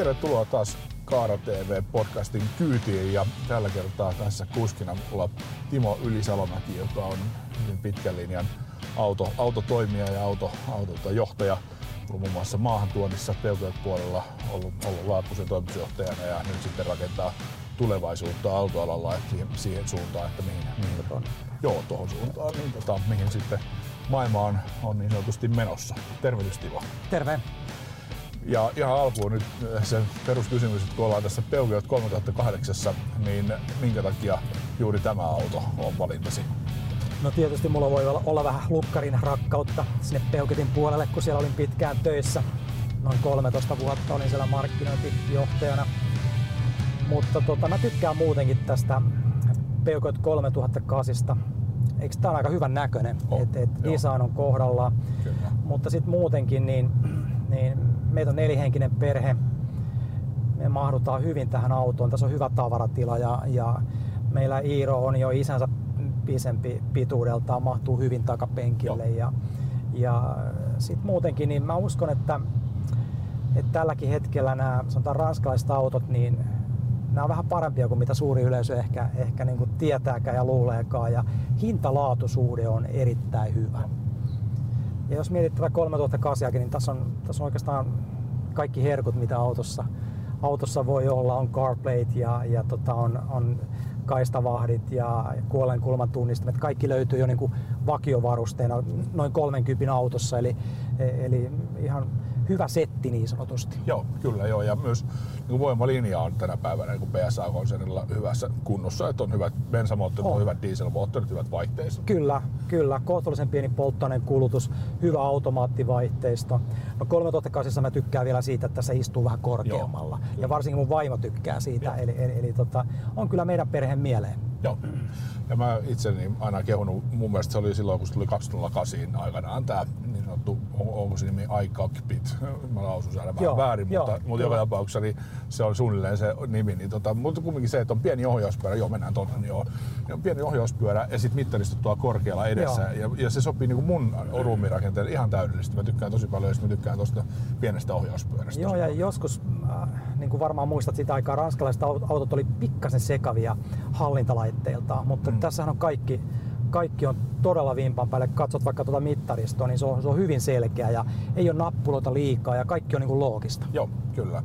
tervetuloa taas Kaara TV-podcastin kyytiin ja tällä kertaa tässä kuskina mulla Timo Ylisalomäki, joka on hyvin pitkän linjan auto, autotoimija ja auto, autota johtaja. Ollut muun muassa maahantuonnissa puolella ollut, ollut Laakkusen toimitusjohtajana ja nyt sitten rakentaa tulevaisuutta autoalalla siihen, siihen suuntaan, että mihin, mihin on, joo, tuohon suuntaan, niin tota, mihin sitten maailma on, on niin sanotusti menossa. Tervehdys Timo. Terve. Ja ihan alkuun nyt eh, se peruskysymys, että kun ollaan tässä Peugeot 3008, niin minkä takia juuri tämä auto on valintasi? No tietysti mulla voi olla, olla vähän lukkarin rakkautta sinne Peugeotin puolelle, kun siellä olin pitkään töissä. Noin 13 vuotta olin siellä markkinointijohtajana. Mutta tota, mä tykkään muutenkin tästä Peugeot 3008. Eikö tää on aika hyvän näköinen, oh, että et design on kohdalla. Kyllä. Mutta sitten muutenkin niin, niin meitä on nelihenkinen perhe. Me mahdutaan hyvin tähän autoon. Tässä on hyvä tavaratila ja, ja meillä Iiro on jo isänsä pisempi pituudeltaan, mahtuu hyvin takapenkille. Joo. Ja, ja sitten muutenkin, niin mä uskon, että, että tälläkin hetkellä nämä sanotaan ranskalaiset autot, niin nämä on vähän parempia kuin mitä suuri yleisö ehkä, ehkä niin kuin tietääkään ja luuleekaan. Ja hinta-laatusuhde on erittäin hyvä. Ja jos mietit tätä 3008, niin tässä on, tässä on oikeastaan kaikki herkut, mitä autossa, autossa voi olla. On CarPlate ja, ja tota, on, on kaistavahdit ja kuolenkulman tunnistamet. Kaikki löytyy jo niin kuin vakiovarusteena noin 30 autossa, eli, eli ihan hyvä setti niin sanotusti. Joo, kyllä joo. Ja myös niin voimalinja on tänä päivänä niin PSA-konsernilla hyvässä kunnossa, että on hyvät bensamoottorit, on hyvät dieselmoottorit, hyvät vaihteistot. Kyllä, kyllä. Kohtuullisen pieni polttoaineen kulutus, hyvä automaattivaihteisto. No 3008 mä tykkään vielä siitä, että se istuu vähän korkeammalla. Joo, ja varsinkin mun vaimo tykkää siitä, Joo. eli, eli, eli tota, on kyllä meidän perheen mieleen. Joo. Ja mä itseni aina kehunut, mun mielestä se oli silloin, kun se tuli 2008 aikanaan tämä niin sanottu, on, onko se nimi iCockpit, mä lausun sen vähän väärin, joo, mutta, mutta joka tapauksessa niin se on suunnilleen se nimi. Niin tota, mutta kumminkin se, että on pieni ohjauspyörä, joo mennään tuonne, niin joo. Niin on pieni ohjauspyörä ja sitten mittaristut tuolla korkealla edessä. Ja, ja, se sopii niin kuin mun ruumirakenteelle ihan täydellisesti. Mä tykkään tosi paljon, jos mä tykkään tuosta pienestä ohjauspyörästä. Joo, ja joskus, äh, niin kuin varmaan muistat sitä aikaa, ranskalaiset autot oli pikkasen sekavia hallintalaitteiltaan, mutta mm. tässähän on kaikki kaikki on todella vimpan päälle. Katsot vaikka tuota mittaristoa, niin se on, se on hyvin selkeä ja ei ole nappuloita liikaa ja kaikki on niin kuin loogista. Joo, kyllä.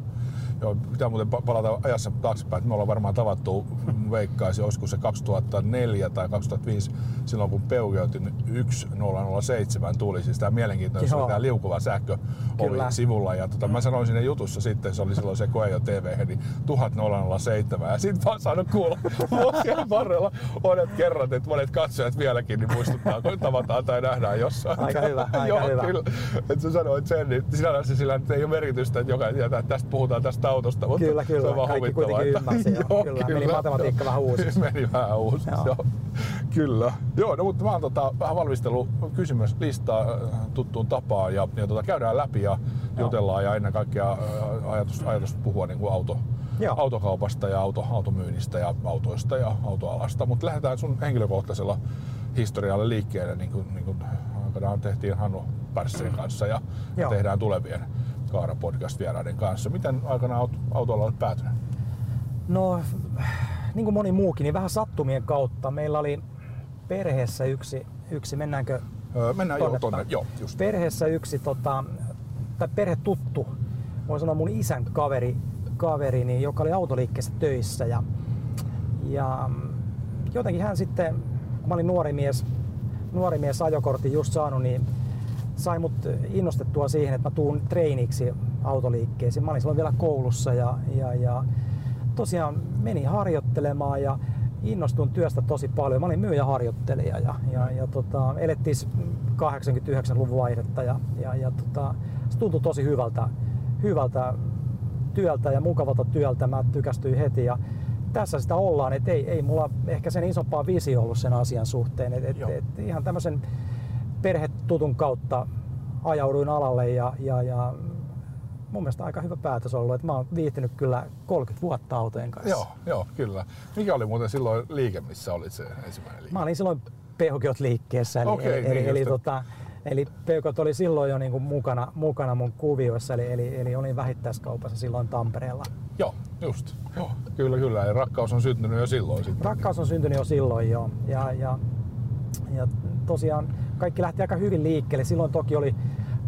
Joo, pitää muuten palata ajassa taaksepäin. Me ollaan varmaan tavattu, veikkaisi, olisiko se 2004 tai 2005, silloin kun Peugeotin 1007 tuli. Siis tämä mielenkiintoinen, se oli tämä liukuva sähkö oli sivulla. Ja tota, mä sanoin sinne jutussa sitten, se oli silloin se koe jo TV, niin 1007. Ja sitten vaan saanut kuulla vuosien varrella monet kerrat, että monet katsojat vieläkin niin muistuttaa, kun tavataan tai nähdään jossain. Aika hyvä, aika Joo, hyvä. Kyllä. Että sä sanoit sen, niin sinänsä sillä että ei ole merkitystä, että joka, tästä puhutaan tästä tästä autosta, mutta kyllä, kyllä. se on vaan Kaikki kuitenkin ymmärsi. joo, kyllä. kyllä. Meni matematiikka vähän uusiksi. Meni vähän uusiksi, joo. joo. Kyllä. Joo, no, mutta mä oon tota, vähän valmistellut kysymyslistaa äh, tuttuun tapaan ja, ja tota, käydään läpi ja joo. jutellaan ja ennen kaikkea äh, ajatus, ajatus puhua niin kuin auto, Joo. autokaupasta ja auto, automyynnistä ja autoista ja autoalasta. Mutta lähdetään sun henkilökohtaisella historialle liikkeelle, niin kuin, niin kuin aikanaan tehtiin Hannu Pärssin kanssa ja Joo. tehdään tulevien Kaara podcast-vieraiden kanssa. Miten aikana aut- autolla olet päätynyt? No, niin kuin moni muukin, niin vähän sattumien kautta. Meillä oli perheessä yksi, yksi mennäänkö öö, Mennään tonne, jo tonne, joo, just. Perheessä yksi, tota, tai perhe tuttu, voin sanoa mun isän kaveri, kaveri niin, joka oli autoliikkeessä töissä. Ja, ja jotenkin hän sitten, kun mä olin nuori mies, nuori mies ajokortin just saanut, niin sai mut innostettua siihen, että mä tuun treeniksi autoliikkeeseen. Mä olin silloin vielä koulussa ja, ja, ja tosiaan menin harjoittelemaan ja innostun työstä tosi paljon. Mä olin myyjäharjoittelija ja, ja, ja tota, elettiin 89-luvun vaihdetta ja, ja, ja tota, se tuntui tosi hyvältä, hyvältä työltä ja mukavalta työltä. Mä tykästyin heti ja tässä sitä ollaan, että ei, ei mulla ehkä sen isompaa visio ollut sen asian suhteen. Et, et, et ihan tämmöisen perhetutun kautta ajauduin alalle ja, ja, ja mun mielestä aika hyvä päätös ollut, että mä oon viihtynyt kyllä 30 vuotta autojen kanssa. Joo, joo, kyllä. Mikä oli muuten silloin liike, missä olit se ensimmäinen liike? Mä olin silloin Peugeot liikkeessä, eli, okay, eli, niin eli, eli tota, Eli peukot oli silloin jo niin kuin mukana, mukana mun kuvioissa, eli, eli, eli olin vähittäiskaupassa silloin Tampereella. Joo, just. Joo, kyllä, kyllä. Ja rakkaus on syntynyt jo silloin sitten. Rakkaus on syntynyt jo silloin jo. Ja, ja, ja tosiaan kaikki lähti aika hyvin liikkeelle. Silloin toki oli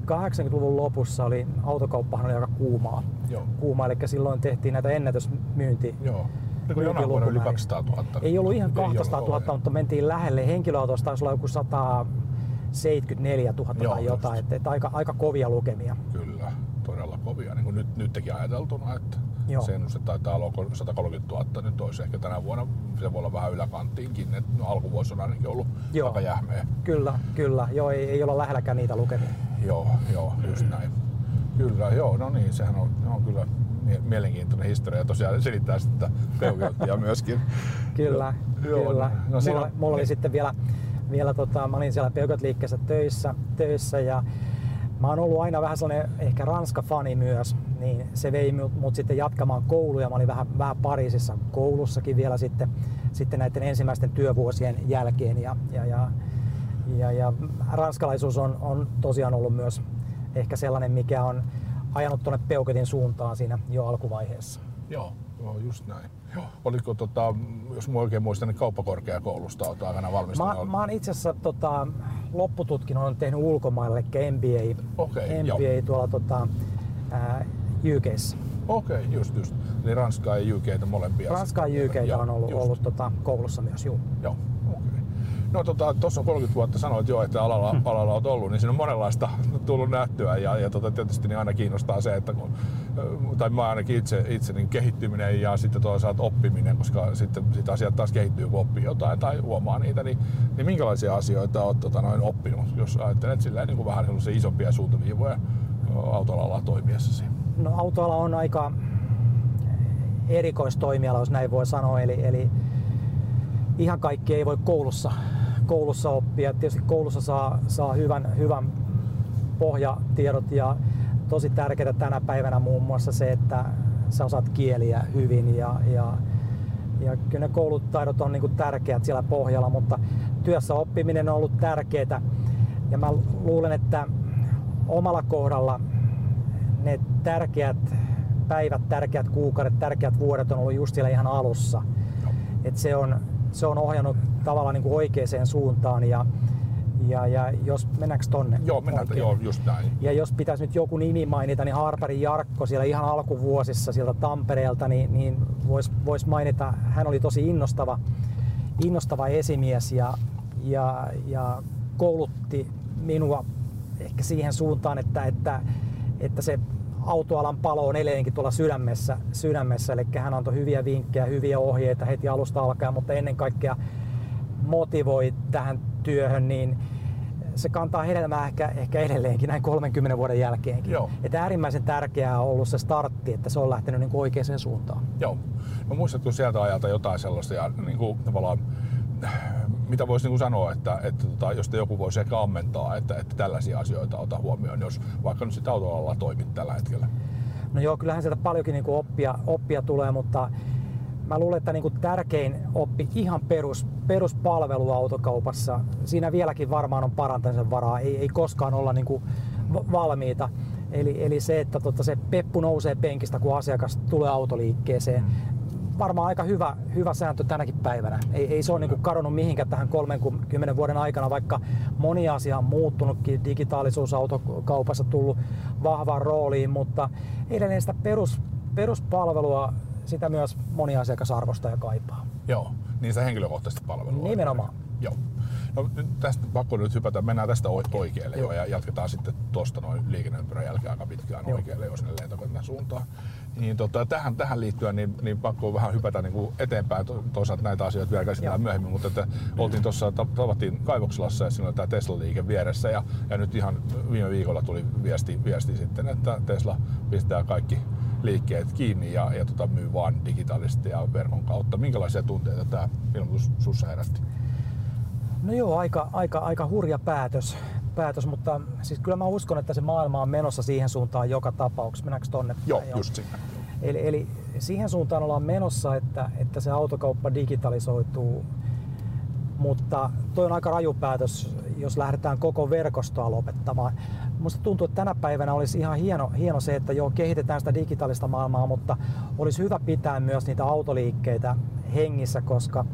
80-luvun lopussa oli autokauppahan oli aika kuumaa. Joo. Kuuma, eli silloin tehtiin näitä ennätysmyynti. Joo. Niin jonain vuonna yli 200 000. Ei ollut ihan 200 000, Ei mutta mentiin lähelle. Henkilöautosta taisi olla joku 174 000 Joo, tai jotain, että et aika, aika kovia lukemia. Kyllä, todella kovia. Niin kuin nyt, nytkin ajateltuna, että Joo. se ennuste taitaa olla 130 000. Nyt olisi ehkä tänä vuonna, se voi olla vähän yläkanttiinkin. Et, no, alkuvuosi on ainakin ollut Joo. aika jähmeä. Kyllä, kyllä. Joo, ei, ei olla lähelläkään niitä lukemia. Joo, joo, just näin. Kyllä, joo, no niin, sehän on, on kyllä mie- mielenkiintoinen historia. Tosiaan selittää sitä peukeltia myöskin. Kyllä, Joo, kyllä. no mulla, siinä- mulla oli niin. sitten vielä, vielä tota, mä olin siellä Peukot liikkeessä töissä, töissä ja mä oon ollut aina vähän sellainen ehkä Ranska-fani myös, niin se vei mut, mut sitten jatkamaan kouluja. Mä olin vähän, vähän Pariisissa koulussakin vielä sitten, sitten näiden ensimmäisten työvuosien jälkeen ja, ja, ja, ja, ja ranskalaisuus on, on tosiaan ollut myös ehkä sellainen, mikä on ajanut tuonne Peuketin suuntaan siinä jo alkuvaiheessa. Joo, joo, just näin. Joo. Oliko, tota, jos mä oikein muistan, niin kauppakorkeakoulusta olet aikana valmistunut? Mä, mä oon itse asiassa tota, loppututkinnon on tehnyt ulkomaille, eli MBA, Okei, MBA tuolla tota, ää, UKissa. Okei, just, just. Eli Ranskaa ja UKtä molempia. Ranskaa ja. UKtä on ollut, just. ollut tota, koulussa myös, juu. Joo, okei. No tota, tuossa on 30 vuotta sanoit jo, että alalla, alalla olet ollut, niin siinä on monenlaista tullut nähtyä ja, ja tota, tietysti niin aina kiinnostaa se, että kun, tai mä ainakin itse, itse niin kehittyminen ja sitten toisaalta oppiminen, koska sitten sit asiat taas kehittyy, kun oppii jotain tai huomaa niitä, niin, niin minkälaisia asioita olet tota, noin oppinut, jos ajattelet sillä niin kuin vähän sellaisia isompia suuntaviivoja autoalalla toimiessasi? No autoala on aika erikoistoimiala, jos näin voi sanoa, eli, eli ihan kaikki ei voi koulussa, koulussa oppia. Tietysti koulussa saa, saa hyvän, hyvän pohjatiedot. Ja tosi tärkeää tänä päivänä muun muassa se, että sä osaat kieliä hyvin. Ja, ja, ja kyllä ne koulutaidot on niinku tärkeät siellä pohjalla, mutta työssä oppiminen on ollut tärkeää ja mä luulen, että omalla kohdalla ne tärkeät päivät, tärkeät kuukaudet, tärkeät vuodet on ollut just siellä ihan alussa. Et se, on, se on ohjannut tavallaan niin kuin oikeaan suuntaan ja, ja, ja jos mennäänkö tonne? Joo, mennään, Oikein? joo, just näin. Ja jos pitäisi nyt joku nimi mainita, niin Harperin Jarkko siellä ihan alkuvuosissa sieltä Tampereelta, niin, niin voisi vois mainita, hän oli tosi innostava, innostava esimies ja, ja, ja koulutti minua ehkä siihen suuntaan, että, että, että se autoalan palo on edelleenkin tuolla sydämessä, sydämessä. eli hän antoi hyviä vinkkejä, hyviä ohjeita heti alusta alkaen, mutta ennen kaikkea motivoi tähän työhön, niin se kantaa hedelmää ehkä, ehkä edelleenkin näin 30 vuoden jälkeenkin. Joo. Että äärimmäisen tärkeää on ollut se startti, että se on lähtenyt niin kuin oikeaan suuntaan. Joo. No muistatko sieltä ajalta jotain sellaista ja niin kuin, tavallaan, mitä voisi niin sanoa, että, että tota, jos te joku voisi ehkä ammentaa, että, että tällaisia asioita ota huomioon, jos vaikka nyt sitten autoalalla toimit tällä hetkellä? No joo, kyllähän sieltä paljonkin niin kuin oppia, oppia tulee, mutta mä luulen, että niin kuin tärkein oppi ihan perus, peruspalvelu autokaupassa. Siinä vieläkin varmaan on parantamisen varaa, ei, ei koskaan olla niin kuin va- valmiita. Eli, eli se, että tota, se peppu nousee penkistä, kun asiakas tulee autoliikkeeseen. Varmaan aika hyvä, hyvä sääntö tänäkin päivänä. Ei, ei se ole niin kadonnut mihinkään tähän 30 vuoden aikana, vaikka moni asia on muuttunutkin. Digitaalisuus autokaupassa tullut vahvaan rooliin, mutta edelleen sitä perus, peruspalvelua sitä myös moni asiakas arvostaa ja kaipaa. Joo, niin sitä henkilökohtaista palvelua. Nimenomaan. Joo. No nyt tästä pakko nyt hypätä, mennään tästä oi- oikealle jo ja jatketaan sitten tuosta noin liikenneympyrän jälkeen aika pitkään Joo. oikealle, jos ne lentokentän suuntaan. Niin tota, tähän, tähän liittyen niin, niin pakko vähän hypätä niin kuin eteenpäin. To- Toisaalta näitä asioita vielä käsitellään myöhemmin, mutta että oltiin tuossa, ta- tavattiin Kaivokselassa ja siinä oli tämä Tesla-liike vieressä ja, ja nyt ihan viime viikolla tuli viesti, viesti sitten, että Tesla pistää kaikki liikkeet kiinni ja, ja tota, myy vaan digitaalisesti ja verkon kautta. Minkälaisia tunteita tämä ilmoitus sussa herätti? No joo, aika, aika, aika hurja päätös, päätös, mutta siis kyllä mä uskon, että se maailma on menossa siihen suuntaan joka tapauksessa. Mennäänkö tonne? Joo, päin? just sinne. Eli, eli siihen suuntaan ollaan menossa, että, että se autokauppa digitalisoituu, mutta toi on aika raju päätös jos lähdetään koko verkostoa lopettamaan. Musta tuntuu, että tänä päivänä olisi ihan hieno, hieno se, että joo, kehitetään sitä digitaalista maailmaa, mutta olisi hyvä pitää myös niitä autoliikkeitä hengissä, koska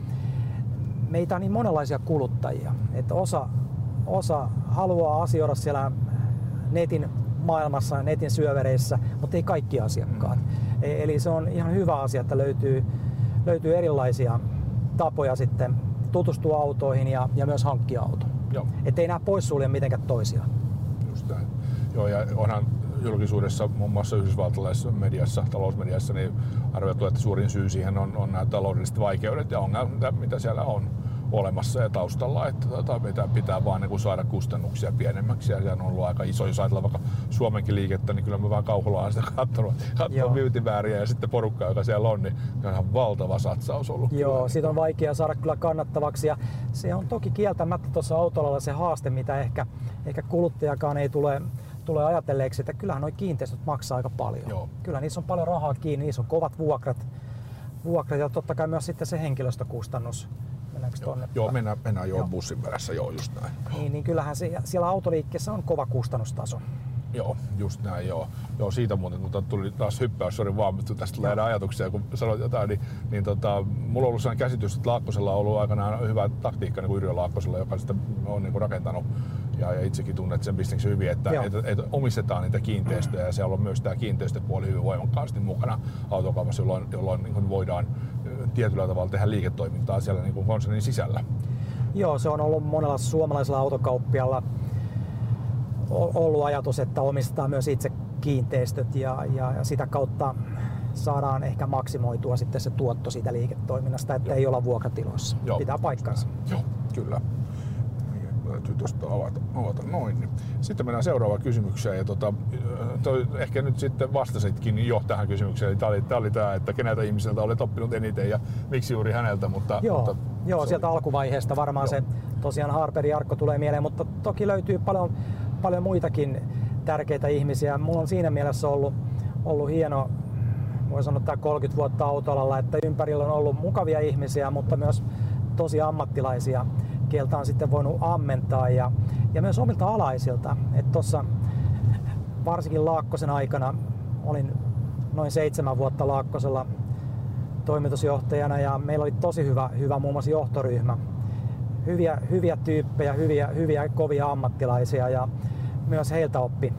meitä on niin monenlaisia kuluttajia, että osa, osa haluaa asioida siellä netin maailmassa, netin syövereissä, mutta ei kaikki asiakkaat. Mm. E- eli se on ihan hyvä asia, että löytyy, löytyy erilaisia tapoja sitten tutustua autoihin ja, ja myös hankkia auto. Että ei nämä poissulje mitenkään toisiaan. Just näin. Joo, ja onhan julkisuudessa, muun muassa yhdysvaltalaisessa mediassa, talousmediassa, niin arvioitu, että suurin syy siihen on, on nämä taloudelliset vaikeudet ja ongelmat, mitä siellä on olemassa ja taustalla, että tota, pitää, pitää vaan niin saada kustannuksia pienemmäksi ja se on ollut aika iso, jos ajatellaan vaikka Suomenkin liikettä, niin kyllä mä vaan kauhulla sitä katsonut, katsonut myytimääriä ja sitten porukka, joka siellä on, niin on ihan valtava satsaus ollut. Joo, kyllä. siitä on vaikea saada kyllä kannattavaksi ja se on toki kieltämättä tuossa autolalla se haaste, mitä ehkä, ehkä kuluttajakaan ei tule tulee ajatelleeksi, että kyllähän nuo kiinteistöt maksaa aika paljon. Joo. Kyllä niissä on paljon rahaa kiinni, niissä on kovat vuokrat, vuokrat ja totta kai myös sitten se henkilöstökustannus joo, tonne? Joo, mennään, mennään jo joo. bussin perässä, joo, just näin. Niin, niin kyllähän se, siellä autoliikkeessä on kova kustannustaso. Joo, just näin, joo. Joo, siitä muuten, mutta tuli taas hyppäys, sori vaan, mutta tästä tulee enää ajatuksia, kun sanoit jotain, niin, niin tota, mulla on ollut sellainen käsitys, että Laakkosella on ollut aikanaan hyvä taktiikka niin kuin Yrjö Laakkosella, joka sitten on niin kuin rakentanut ja, ja itsekin tunnet sen bisneksen hyvin, että et, et omistetaan niitä kiinteistöjä ja siellä on myös tämä kiinteistöpuoli hyvin voimakkaasti mukana autokaupassa, jolloin, jolloin niin voidaan tietyllä tavalla tehdä liiketoimintaa siellä niin kuin konsernin sisällä. Joo, se on ollut monella suomalaisella autokauppialla ollut ajatus, että omistetaan myös itse kiinteistöt ja, ja, ja sitä kautta saadaan ehkä maksimoitua sitten se tuotto siitä liiketoiminnasta, että Joo. ei olla vuokratiloissa. Joo. Pitää paikkansa. Joo, kyllä täytyy tuosta avata, avata noin. Niin. Sitten mennään seuraavaan kysymykseen. Ja tota, toi, ehkä nyt sitten vastasitkin jo tähän kysymykseen. Eli tämä oli, tämä oli tämä, että keneltä ihmiseltä olet oppinut eniten ja miksi juuri häneltä. Mutta, joo, mutta joo sieltä oli... alkuvaiheesta varmaan joo. se tosiaan Harperi Jarkko tulee mieleen, mutta toki löytyy paljon, paljon muitakin tärkeitä ihmisiä. Mulla on siinä mielessä ollut, ollut hieno, voi sanoa tämä 30 vuotta autoalalla, että ympärillä on ollut mukavia ihmisiä, mutta myös tosi ammattilaisia kieltä on sitten voinut ammentaa ja, ja myös omilta alaisilta. Tuossa varsinkin Laakkosen aikana olin noin seitsemän vuotta Laakkosella toimitusjohtajana ja meillä oli tosi hyvä, hyvä muun muassa johtoryhmä. Hyviä, hyviä tyyppejä, hyviä, hyviä kovia ammattilaisia ja myös heiltä oppi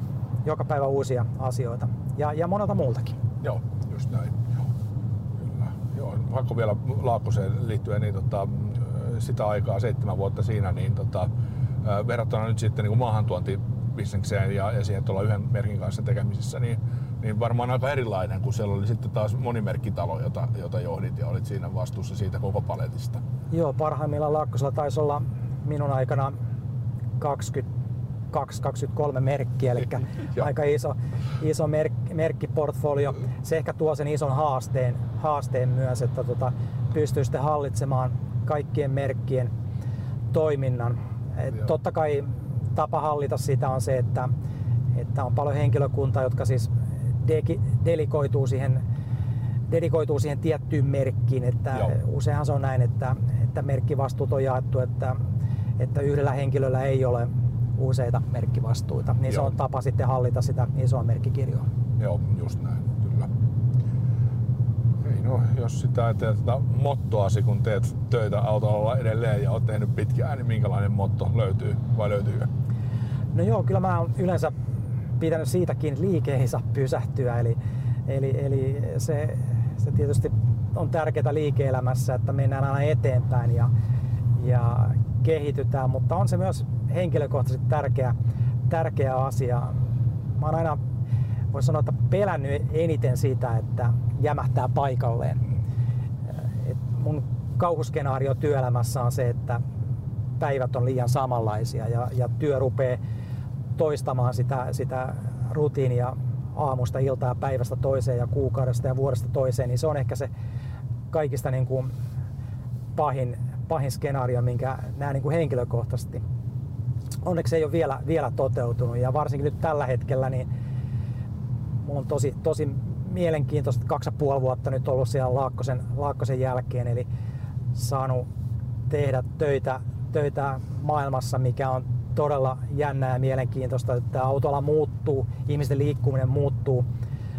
joka päivä uusia asioita ja, ja monelta muultakin. Joo, just näin. Joo, kyllä. Joo, vaikka vielä Laakkoseen liittyen, niin tota, sitä aikaa, seitsemän vuotta siinä, niin tota, verrattuna nyt sitten niin maahantuontibisnekseen ja, ja siihen, että ollaan yhden merkin kanssa tekemisissä, niin, niin varmaan aika erilainen, kun siellä oli sitten taas monimerkkitalo, jota, jota johdit ja olit siinä vastuussa siitä koko paletista. Joo, parhaimmillaan Laakkosella taisi olla minun aikana 22-23 merkkiä, eli aika iso, iso merk, merkkiportfolio. Se ehkä tuo sen ison haasteen, haasteen myös, että tota, pystyy sitten hallitsemaan kaikkien merkkien toiminnan. Et totta kai tapa hallita sitä on se, että, että on paljon henkilökuntaa, jotka siis de- delikoituu siihen dedikoituu siihen tiettyyn merkkiin. Että useinhan se on näin, että, että merkkivastuut on jaettu, että, että yhdellä henkilöllä ei ole useita merkkivastuita. Niin Joo. se on tapa sitten hallita sitä isoa merkkikirjoa. Joo, just näin. No, jos sitä tee tätä mottoasi, kun teet töitä autolla edelleen ja oot tehnyt pitkään, niin minkälainen motto löytyy vai löytyykö? No joo, kyllä mä oon yleensä pitänyt siitäkin, että liike ei saa pysähtyä. Eli, eli, eli se, se tietysti on tärkeää liike-elämässä, että mennään aina eteenpäin ja, ja kehitytään, mutta on se myös henkilökohtaisesti tärkeä, tärkeä asia. Mä oon aina, voisi sanoa, että pelännyt eniten sitä, että jämähtää paikalleen. Et mun kauhuskenaario työelämässä on se, että päivät on liian samanlaisia ja, ja työ rupeaa toistamaan sitä, sitä rutiinia aamusta iltaa päivästä toiseen ja kuukaudesta ja vuodesta toiseen, niin se on ehkä se kaikista niin kuin pahin, pahin skenaario, minkä näen niin kuin henkilökohtaisesti. Onneksi ei ole vielä, vielä toteutunut ja varsinkin nyt tällä hetkellä niin on tosi, tosi mielenkiintoista kaksi ja puoli vuotta nyt ollut siellä Laakkosen, Laakkosen jälkeen, eli saanut tehdä töitä, töitä maailmassa, mikä on todella jännää ja mielenkiintoista, että tämä autoala muuttuu, ihmisten liikkuminen muuttuu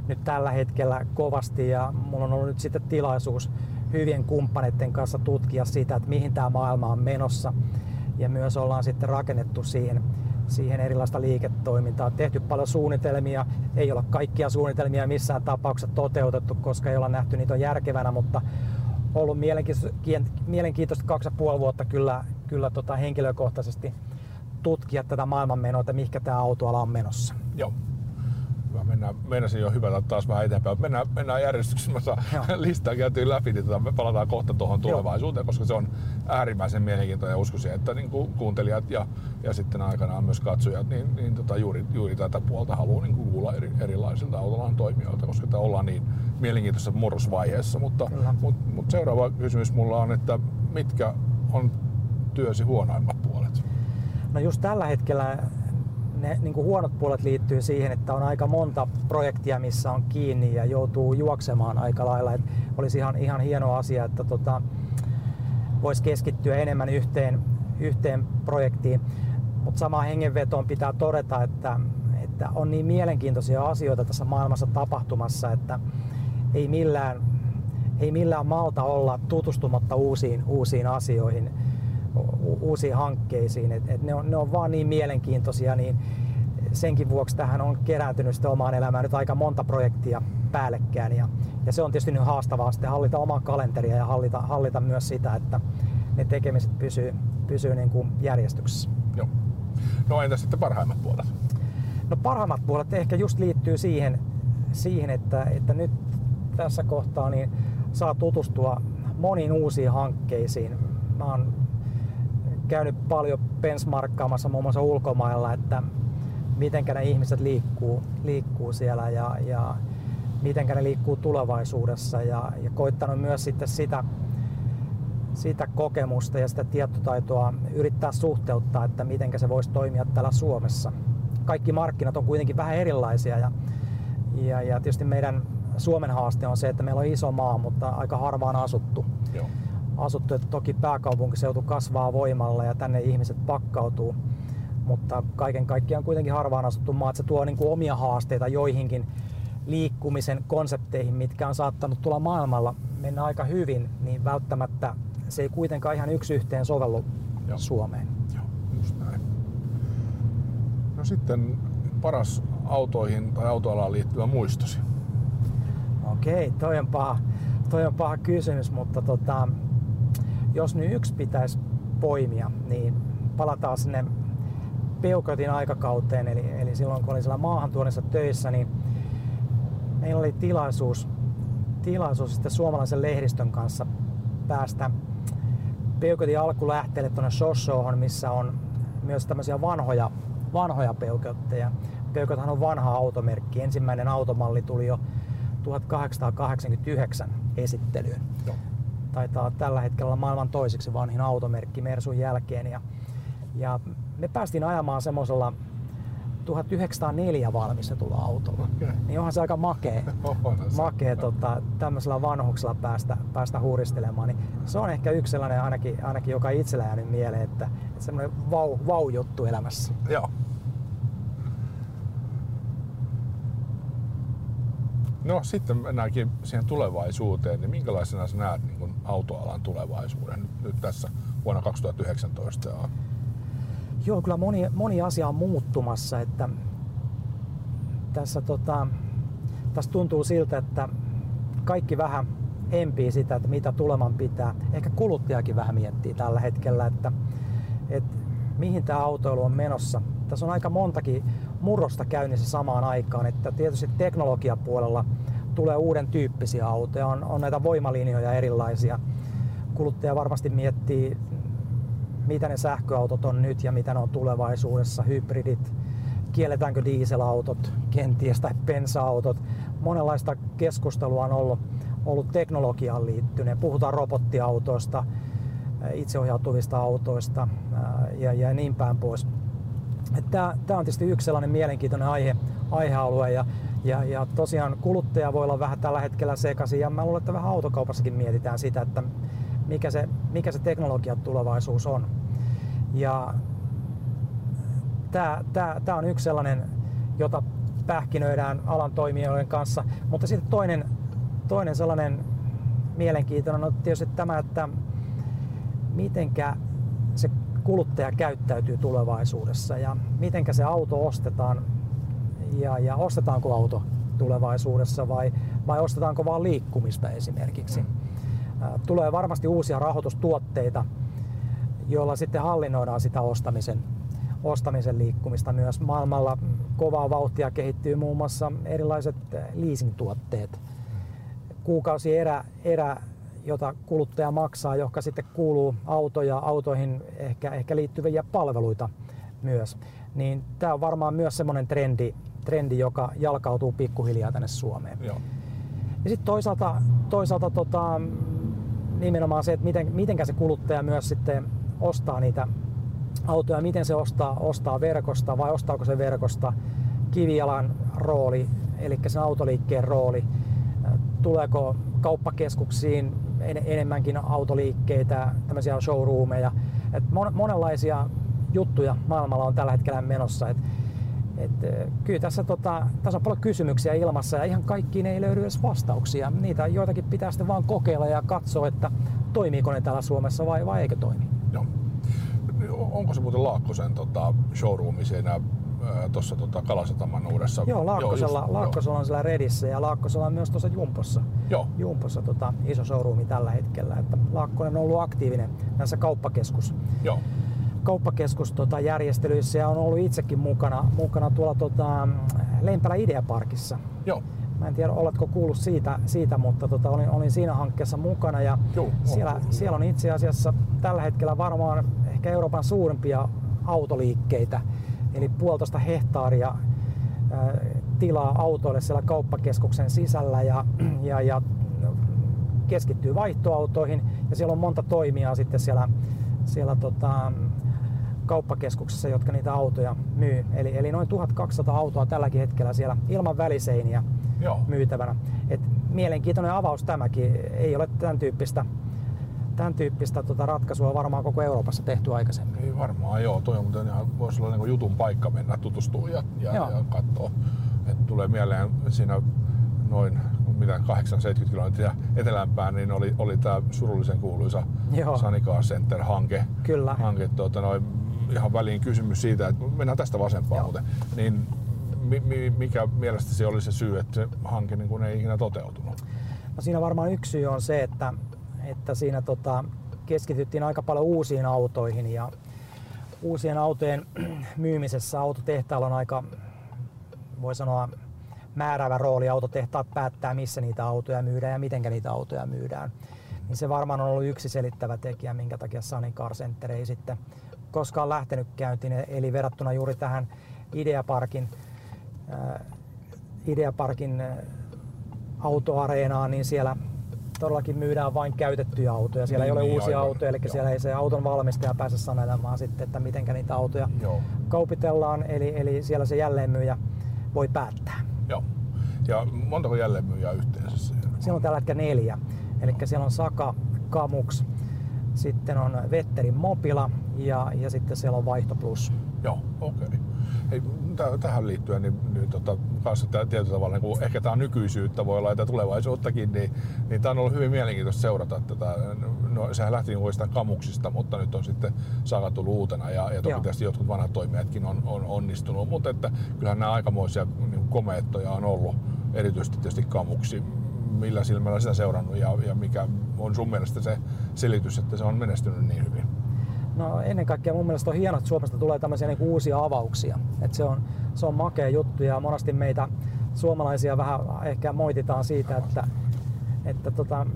nyt tällä hetkellä kovasti ja mulla on ollut nyt sitten tilaisuus hyvien kumppaneiden kanssa tutkia sitä, että mihin tämä maailma on menossa ja myös ollaan sitten rakennettu siihen, siihen erilaista liiketoimintaa. Tehty paljon suunnitelmia, ei olla kaikkia suunnitelmia missään tapauksessa toteutettu, koska ei olla nähty niitä on järkevänä, mutta ollut mielenkiintoista kaksi ja puoli vuotta kyllä, kyllä tota henkilökohtaisesti tutkia tätä maailmanmenoa, että mihinkä tämä autoala on menossa. Joo. Hyvä, mennään, meinasin jo hyvältä taas vähän eteenpäin. Mennään, mennään järjestyksessä, mä saan listaa käytyä läpi, niin tota, me palataan kohta tuohon tulevaisuuteen, Joo. koska se on äärimmäisen mielenkiintoinen ja uskoisin, että niin kuin kuuntelijat ja, ja sitten aikanaan myös katsojat, niin, niin tota, juuri, juuri tätä puolta haluaa niin kuulla eri, erilaisilta autolan toimijoilta, koska tämä ollaan niin mielenkiintoisessa murrosvaiheessa. Mutta, mutta, mutta seuraava kysymys mulla on, että mitkä on työsi huonoimmat puolet? No just tällä hetkellä ne niin kuin huonot puolet liittyy siihen, että on aika monta projektia, missä on kiinni ja joutuu juoksemaan aika lailla. Et olisi ihan, ihan hieno asia, että tota, voisi keskittyä enemmän yhteen, yhteen projektiin. Mutta samaan hengenvetoon pitää todeta, että, että on niin mielenkiintoisia asioita tässä maailmassa tapahtumassa, että ei millään, ei millään malta olla tutustumatta uusiin, uusiin asioihin uusiin hankkeisiin. Et, et ne, on, ne on vaan niin mielenkiintoisia, niin senkin vuoksi tähän on kerääntynyt sitten omaan elämään nyt aika monta projektia päällekkäin. Ja, ja se on tietysti nyt haastavaa sitten hallita omaa kalenteria ja hallita, hallita myös sitä, että ne tekemiset pysyy, pysyy niin kuin järjestyksessä. Joo. No entä sitten parhaimmat puolet? No parhaimmat puolet ehkä just liittyy siihen, siihen että, että nyt tässä kohtaa niin saa tutustua moniin uusiin hankkeisiin. Mä oon käynyt paljon benchmarkkaamassa muun muassa ulkomailla, että miten ne ihmiset liikkuu, liikkuu siellä ja, ja miten ne liikkuu tulevaisuudessa ja, ja koittanut myös sitten sitä, sitä kokemusta ja sitä tietotaitoa yrittää suhteuttaa, että miten se voisi toimia täällä Suomessa. Kaikki markkinat on kuitenkin vähän erilaisia ja, ja, ja tietysti meidän Suomen haaste on se, että meillä on iso maa, mutta aika harvaan asuttu. Joo asuttu. Että toki pääkaupunkiseutu kasvaa voimalla ja tänne ihmiset pakkautuu, mutta kaiken kaikkiaan kuitenkin harvaan asuttu maa, että se tuo niin kuin omia haasteita joihinkin liikkumisen konsepteihin, mitkä on saattanut tulla maailmalla mennä aika hyvin, niin välttämättä se ei kuitenkaan ihan yksi yhteen sovellu Joo. Suomeen. Joo, just näin. No sitten paras autoihin tai autoalaan liittyvä muistosi? Okei, toi on paha, toi on paha kysymys, mutta tota, jos nyt yksi pitäisi poimia, niin palataan sinne Peukotin aikakauteen, eli, eli silloin kun olin siellä maahantuonnissa töissä, niin meillä oli tilaisuus, tilaisuus sitten suomalaisen lehdistön kanssa päästä Peukotin alkulähteelle tuonne Shoshohon, missä on myös tämmöisiä vanhoja, vanhoja Peukotteja. Peukothan on vanha automerkki. Ensimmäinen automalli tuli jo 1889 esittelyyn. Joo taitaa tällä hetkellä maailman toiseksi vanhin automerkki Mersun jälkeen. Ja, ja me päästiin ajamaan semmoisella 1904 valmistetulla autolla. Okay. Niin onhan se aika makea, makea tota, tämmöisellä vanhuksella päästä, päästä huuristelemaan. Niin se on ehkä yksi sellainen ainakin, ainakin joka itsellä jäänyt mieleen, että, että semmoinen vau, vau juttu elämässä. Joo. No sitten mennäänkin siihen tulevaisuuteen, niin minkälaisena sä näet niin autoalan tulevaisuuden nyt, nyt tässä vuonna 2019? Joo, kyllä moni, moni asia on muuttumassa, että tässä, tota, tässä tuntuu siltä, että kaikki vähän empii sitä, että mitä tuleman pitää. Ehkä kuluttajakin vähän miettii tällä hetkellä, että, että mihin tämä autoilu on menossa. Tässä on aika montakin murrosta käynnissä samaan aikaan, että tietysti teknologiapuolella tulee uuden tyyppisiä autoja, on, on näitä voimalinjoja erilaisia. Kuluttaja varmasti miettii, mitä ne sähköautot on nyt ja mitä ne on tulevaisuudessa, hybridit, kielletäänkö dieselautot, kenties tai bensa-autot. Monenlaista keskustelua on ollut, ollut teknologiaan liittyen. Puhutaan robottiautoista, itseohjautuvista autoista ja, ja niin päin pois. Tämä on tietysti yksi sellainen mielenkiintoinen aihe, aihealue ja, ja, ja tosiaan kuluttaja voi olla vähän tällä hetkellä sekaisin ja mä luulen, että vähän autokaupassakin mietitään sitä, että mikä se, mikä se teknologian tulevaisuus on. Ja Tämä on yksi sellainen, jota pähkinöidään alan toimijoiden kanssa. Mutta sitten toinen, toinen sellainen mielenkiintoinen on tietysti tämä, että mitenkä se kuluttaja käyttäytyy tulevaisuudessa ja mitenkä se auto ostetaan ja, ja ostetaanko auto tulevaisuudessa vai, vai ostetaanko vaan liikkumista esimerkiksi. Mm. Tulee varmasti uusia rahoitustuotteita, joilla sitten hallinnoidaan sitä ostamisen, ostamisen liikkumista myös. Maailmalla kovaa vauhtia kehittyy muun muassa erilaiset leasing-tuotteet. Kuukausi erä, erä jota kuluttaja maksaa, joka sitten kuuluu autoja, autoihin ehkä, ehkä liittyviä palveluita myös. Niin tämä on varmaan myös semmoinen trendi, trendi, joka jalkautuu pikkuhiljaa tänne Suomeen. Joo. Ja sitten toisaalta, toisaalta tota, nimenomaan se, että miten, mitenkä se kuluttaja myös sitten ostaa niitä autoja, miten se ostaa, ostaa verkosta vai ostaako se verkosta kivijalan rooli, eli sen autoliikkeen rooli, tuleeko kauppakeskuksiin en, enemmänkin autoliikkeitä, tämmöisiä showroomeja. Et mon, monenlaisia juttuja maailmalla on tällä hetkellä menossa. Et, et, kyllä tässä, tota, tässä on paljon kysymyksiä ilmassa ja ihan kaikkiin ei löydy edes vastauksia. Niitä joitakin pitää sitten vaan kokeilla ja katsoa, että toimiiko ne täällä Suomessa vai, vai eikö toimi. Joo. Onko se muuten Laakkosen tota, showroomi siinä tuossa tota Kalasataman uudessa. Joo, Laakkosella, joo, just, Laakkosella on siellä Redissä ja Laakkosella on myös tuossa Jumpossa. Joo. Jumpossa tota, iso showroomi tällä hetkellä. Että Laakkonen on ollut aktiivinen näissä kauppakeskus. Joo kauppakeskus tota, järjestelyissä ja on ollut itsekin mukana, mukana tuolla tota, Lempälä Ideaparkissa. Joo. Mä en tiedä, oletko kuullut siitä, siitä mutta tota, olin, olin siinä hankkeessa mukana ja Joo, siellä, siellä on itse asiassa tällä hetkellä varmaan ehkä Euroopan suurimpia autoliikkeitä eli puolitoista hehtaaria tilaa autoille siellä kauppakeskuksen sisällä ja, ja, ja keskittyy vaihtoautoihin ja siellä on monta toimijaa sitten siellä, siellä tota, kauppakeskuksessa, jotka niitä autoja myy. Eli, eli noin 1200 autoa tälläkin hetkellä siellä ilman väliseiniä Joo. myytävänä. Et mielenkiintoinen avaus tämäkin. Ei ole tämän tyyppistä tämän tyyppistä tota ratkaisua varmaan koko Euroopassa tehty aikaisemmin. Ei varmaan, joo. Toi on ihan, voisi olla niin jutun paikka mennä tutustua ja, ja, ja katsoa. Et tulee mieleen siinä noin mitä 870 kilometriä etelämpään, niin oli, oli tämä surullisen kuuluisa Sanika Center-hanke. Kyllä. Hanke, tuota, noin, ihan väliin kysymys siitä, että mennään tästä vasempaan muuten. Niin mi, mi, mikä mielestäsi oli se syy, että se hanke niin ei ikinä toteutunut? No siinä varmaan yksi syy on se, että että siinä tota, keskityttiin aika paljon uusiin autoihin ja uusien autojen myymisessä autotehtaalla on aika, voi sanoa, määräävä rooli. Autotehtaat päättää, missä niitä autoja myydään ja miten niitä autoja myydään. Niin se varmaan on ollut yksi selittävä tekijä, minkä takia Sunny Car Center ei sitten koskaan lähtenyt käyntiin. Eli verrattuna juuri tähän Ideaparkin, äh, Ideaparkin äh, autoareenaan, niin siellä todellakin myydään vain käytettyjä autoja. Siellä niin, ei ole niin, uusia aivan. autoja, eli Joo. siellä ei se auton valmistaja pääse sanelemaan sitten, että miten niitä autoja Joo. kaupitellaan, eli, eli siellä se jälleenmyyjä voi päättää. Joo. Ja montako jälleenmyyjää yhteensä siellä on? tällä hetkellä neljä. Eli siellä on Saka, Kamux, sitten on Vetterin Mopila ja, ja sitten siellä on Vaihto Plus. Joo, okei. Okay. Hei, tähän liittyen, niin, niin tota, kanssa tietyllä tavalla, niin ehkä tämä nykyisyyttä voi olla että tulevaisuuttakin, niin, niin tämä on ollut hyvin mielenkiintoista seurata tätä. No, sehän lähti niin kamuksista, mutta nyt on sitten Saga tullut uutena ja, ja toki tietysti jotkut vanhat toimijatkin on, on onnistunut, mutta että kyllähän nämä aikamoisia niin komeettoja on ollut, erityisesti tietysti kamuksi millä silmällä sitä seurannut ja, ja mikä on sun mielestä se selitys, että se on menestynyt niin hyvin? No ennen kaikkea mun mielestä on hienoa, että Suomesta tulee tämmöisiä niin uusia avauksia. Et se, on, se on makea juttu ja monesti meitä suomalaisia vähän ehkä moititaan siitä, että, että tota,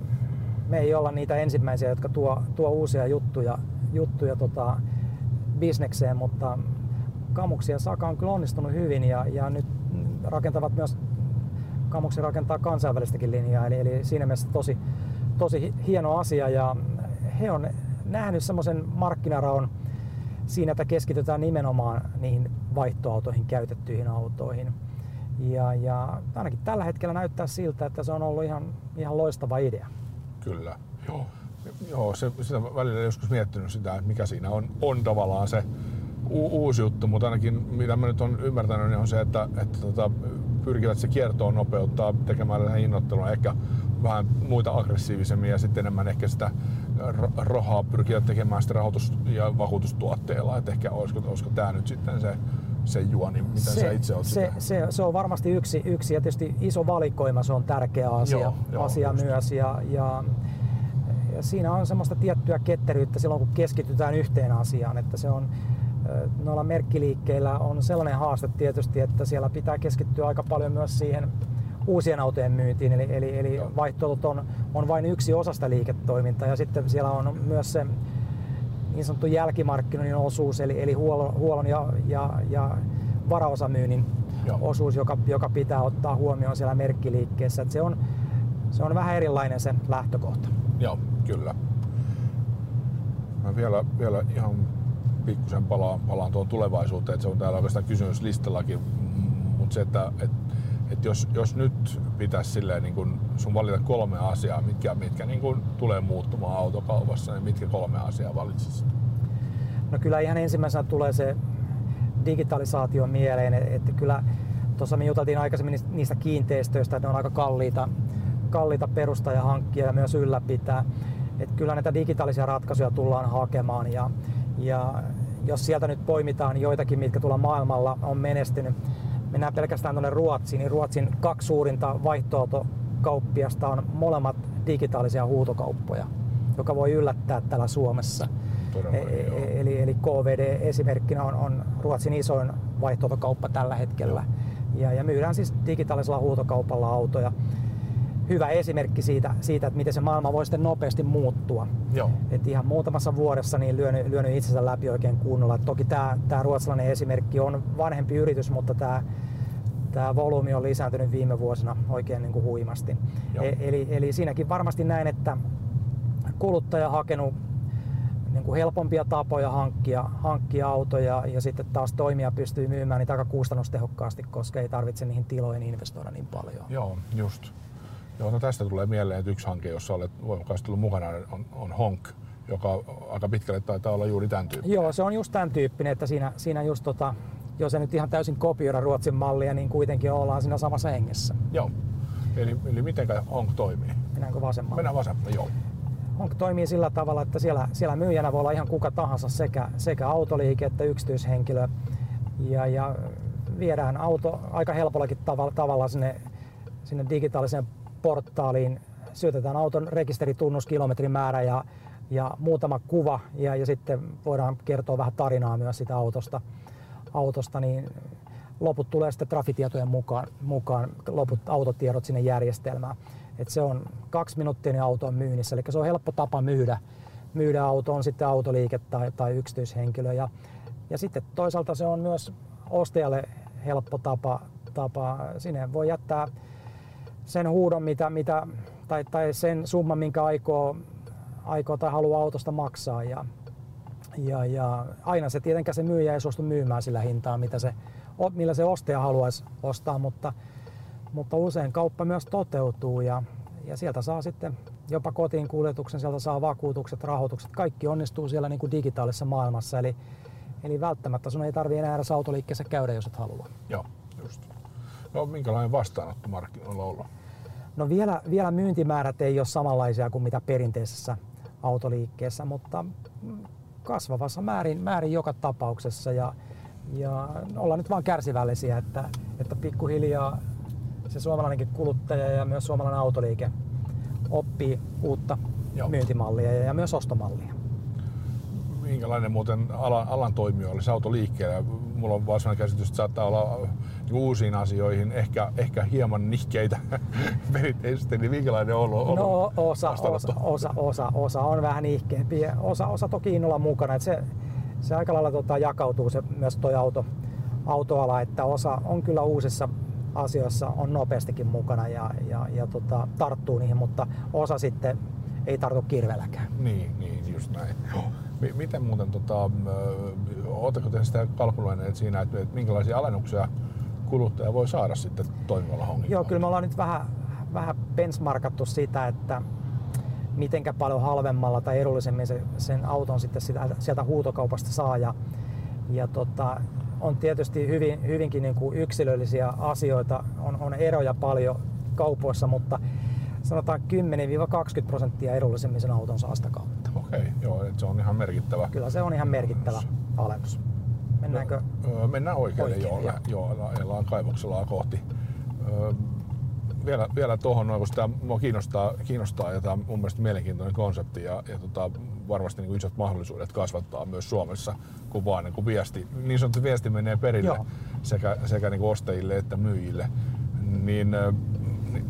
me ei olla niitä ensimmäisiä, jotka tuo, tuo uusia juttuja, juttuja tota, bisnekseen, mutta Kamuksi ja Saka on kyllä onnistunut hyvin ja, ja nyt rakentavat myös, Kamuksi rakentaa kansainvälistäkin linjaa, eli, eli siinä mielessä tosi, tosi hieno asia ja he on nähnyt semmoisen markkinaraon siinä, että keskitytään nimenomaan niihin vaihtoautoihin, käytettyihin autoihin. Ja, ja ainakin tällä hetkellä näyttää siltä, että se on ollut ihan, ihan loistava idea. Kyllä, joo. Joo, se, sitä välillä joskus miettinyt sitä, että mikä siinä on, on tavallaan se u- uusi juttu, mutta ainakin mitä mä nyt on ymmärtänyt, niin on se, että, että tota, pyrkivät se kiertoon nopeuttaa tekemällä hinnoittelua ehkä vähän muita aggressiivisemmin ja sitten enemmän ehkä sitä rahaa pyrkivät tekemään sitä rahoitus- ja vakuutustuotteilla. Että ehkä olisiko, olisiko tämä nyt sitten se, se juoni, miten se, sä itse olet se, se, se, on varmasti yksi, yksi ja tietysti iso valikoima, se on tärkeä asia, Joo, joo, asia just. myös. Ja, ja, ja siinä on semmoista tiettyä ketteryyttä silloin, kun keskitytään yhteen asiaan. Että se on, noilla merkkiliikkeillä on sellainen haaste tietysti, että siellä pitää keskittyä aika paljon myös siihen uusien autojen myyntiin, eli, eli, eli vaihtoehdot on, on vain yksi osa sitä liiketoimintaa ja sitten siellä on myös se niin sanottu jälkimarkkinoinnin osuus, eli, eli huollon, huollon ja, ja, ja varaosamyynnin Joo. osuus, joka, joka pitää ottaa huomioon siellä merkkiliikkeessä. Et se, on, se on vähän erilainen se lähtökohta. Joo, kyllä. Mä vielä, vielä ihan pikkusen palaan, palaan tuon tulevaisuuteen, että se on täällä oikeastaan kysymyslistallakin, mutta se, että et, et jos, jos nyt pitäisi silleen niin kun sun valita kolme asiaa, mitkä, mitkä niin kun tulee muuttumaan autokaupassa, niin mitkä kolme asiaa valitsisit? No kyllä ihan ensimmäisenä tulee se digitalisaatio mieleen, että kyllä tuossa me juteltiin aikaisemmin niistä- niistä kiinteistöistä, että ne on aika kalliita, kalliita perustaa ja hankkia ja myös ylläpitää. Että kyllä näitä digitaalisia ratkaisuja tullaan hakemaan ja, ja jos sieltä nyt poimitaan joitakin, mitkä tuolla maailmalla on menestynyt, mennään pelkästään tuonne Ruotsiin, niin Ruotsin kaksi suurinta vaihtoautokauppiasta on molemmat digitaalisia huutokauppoja, joka voi yllättää täällä Suomessa. Todella, E- e- Eli, eli KVD esimerkkinä on, on Ruotsin isoin vaihtoehtokauppa tällä hetkellä. Ja, ja myydään siis digitaalisella huutokaupalla autoja. Hyvä esimerkki siitä, siitä, että miten se maailma voi sitten nopeasti muuttua. Joo. Et ihan muutamassa vuodessa niin lyönyt, lyönyt itsensä läpi oikein kunnolla. Et toki tämä, ruotsalainen esimerkki on vanhempi yritys, mutta tämä, tämä volyymi on lisääntynyt viime vuosina oikein niin kuin huimasti. Joo. E, eli, eli siinäkin varmasti näin, että kuluttaja on hakenut niin kuin helpompia tapoja hankkia, hankkia autoja ja sitten taas toimija pystyy myymään niitä aika kustannustehokkaasti, koska ei tarvitse niihin tiloihin investoida niin paljon. Joo, just. Joo, no tästä tulee mieleen, että yksi hanke, jossa olet voimakkaasti ollut mukana, on, on Honk, joka aika pitkälle taitaa olla juuri tämän tyyppinen. Joo, se on just tämän tyyppinen, että siinä, siinä just tota, jos ei nyt ihan täysin kopioida Ruotsin mallia, niin kuitenkin ollaan siinä samassa hengessä. Joo. Eli, eli miten Honk toimii? Mennäänkö vasemmalle? Mennään vasemmalle, joo. Honk toimii sillä tavalla, että siellä, siellä myyjänä voi olla ihan kuka tahansa sekä, sekä autoliike että yksityishenkilö. Ja, ja viedään auto aika helpollakin tavalla, tavalla sinne, sinne digitaaliseen portaaliin. Syötetään auton rekisteritunnus, kilometrimäärä ja, ja muutama kuva ja, ja sitten voidaan kertoa vähän tarinaa myös sitä autosta. autosta niin loput tulee sitten trafitietojen mukaan, mukaan loput autotiedot sinne järjestelmään. Et se on kaksi minuuttia niin auto on myynnissä, eli se on helppo tapa myydä, myydä auto, on sitten autoliike tai, tai yksityishenkilö. Ja, ja sitten toisaalta se on myös ostajalle helppo tapa, tapa. sinne voi jättää sen huudon, mitä, mitä, tai, tai sen summan, minkä aikoo, aikoo tai haluaa autosta maksaa. Ja, ja, ja aina se tietenkään se myyjä ei suostu myymään sillä hintaa, mitä se, millä se ostaja haluaisi ostaa, mutta, mutta usein kauppa myös toteutuu ja, ja sieltä saa sitten jopa kotiin kuljetuksen, sieltä saa vakuutukset, rahoitukset, kaikki onnistuu siellä niin kuin digitaalisessa maailmassa. Eli, eli välttämättä sun ei tarvitse enää edes autoliikkeessä käydä, jos et halua. Joo, just. No minkälainen vastaanotto markkinoilla on ollut? No vielä, vielä myyntimäärät ei ole samanlaisia kuin mitä perinteisessä autoliikkeessä, mutta kasvavassa määrin, määrin joka tapauksessa. Ja, ja ollaan nyt vaan kärsivällisiä, että, että pikkuhiljaa se suomalainenkin kuluttaja ja myös suomalainen autoliike oppii uutta Joo. myyntimallia ja myös ostomallia. Minkälainen muuten alan, alan toimijoille se auto liikkeellä? Mulla on vaan käsitys, että saattaa olla uusiin asioihin ehkä, ehkä hieman nihkeitä perinteisesti, niin minkälainen on ollut? No osa, osa, osa, osa, osa on vähän nihkeämpi ja osa, osa toki innolla mukana. Et se, se aika lailla tota, jakautuu se, myös tuo auto, autoala, että osa on kyllä uusissa asioissa on nopeastikin mukana ja, ja, ja tota, tarttuu niihin, mutta osa sitten ei tartu kirvelläkään. Niin, niin, just näin. M- miten muuten, tota, oletteko te sitä kalkuloineet siinä, että, että minkälaisia alennuksia kuluttaja voi saada sitten toimivalla hongilla? Joo, kyllä me ollaan nyt vähän, vähän benchmarkattu sitä, että mitenkä paljon halvemmalla tai edullisemmin se, sen auton sitten sitä, sieltä huutokaupasta saa. Ja, ja tota, on tietysti hyvin, hyvinkin niin kuin yksilöllisiä asioita, on, on eroja paljon kaupoissa, mutta sanotaan 10-20 prosenttia edullisemmin sen auton saa sitä kautta. Okei, joo, se on ihan merkittävä. Kyllä se on ihan merkittävä alennus. Mennäänkö? No, mennään oikealle, Oikein, joo, joo. joo, ajellaan kaivokselaa kohti. Öö, vielä, vielä tuohon, noin, koska tämä kiinnostaa, kiinnostaa ja tämä on mun mielestä mielenkiintoinen konsepti ja, ja tota, varmasti niin isot mahdollisuudet kasvattaa myös Suomessa, kun vaan niin kuin viesti, niin sanottu viesti menee perille Joo. sekä, sekä niin ostajille että myyjille. Niin, niin,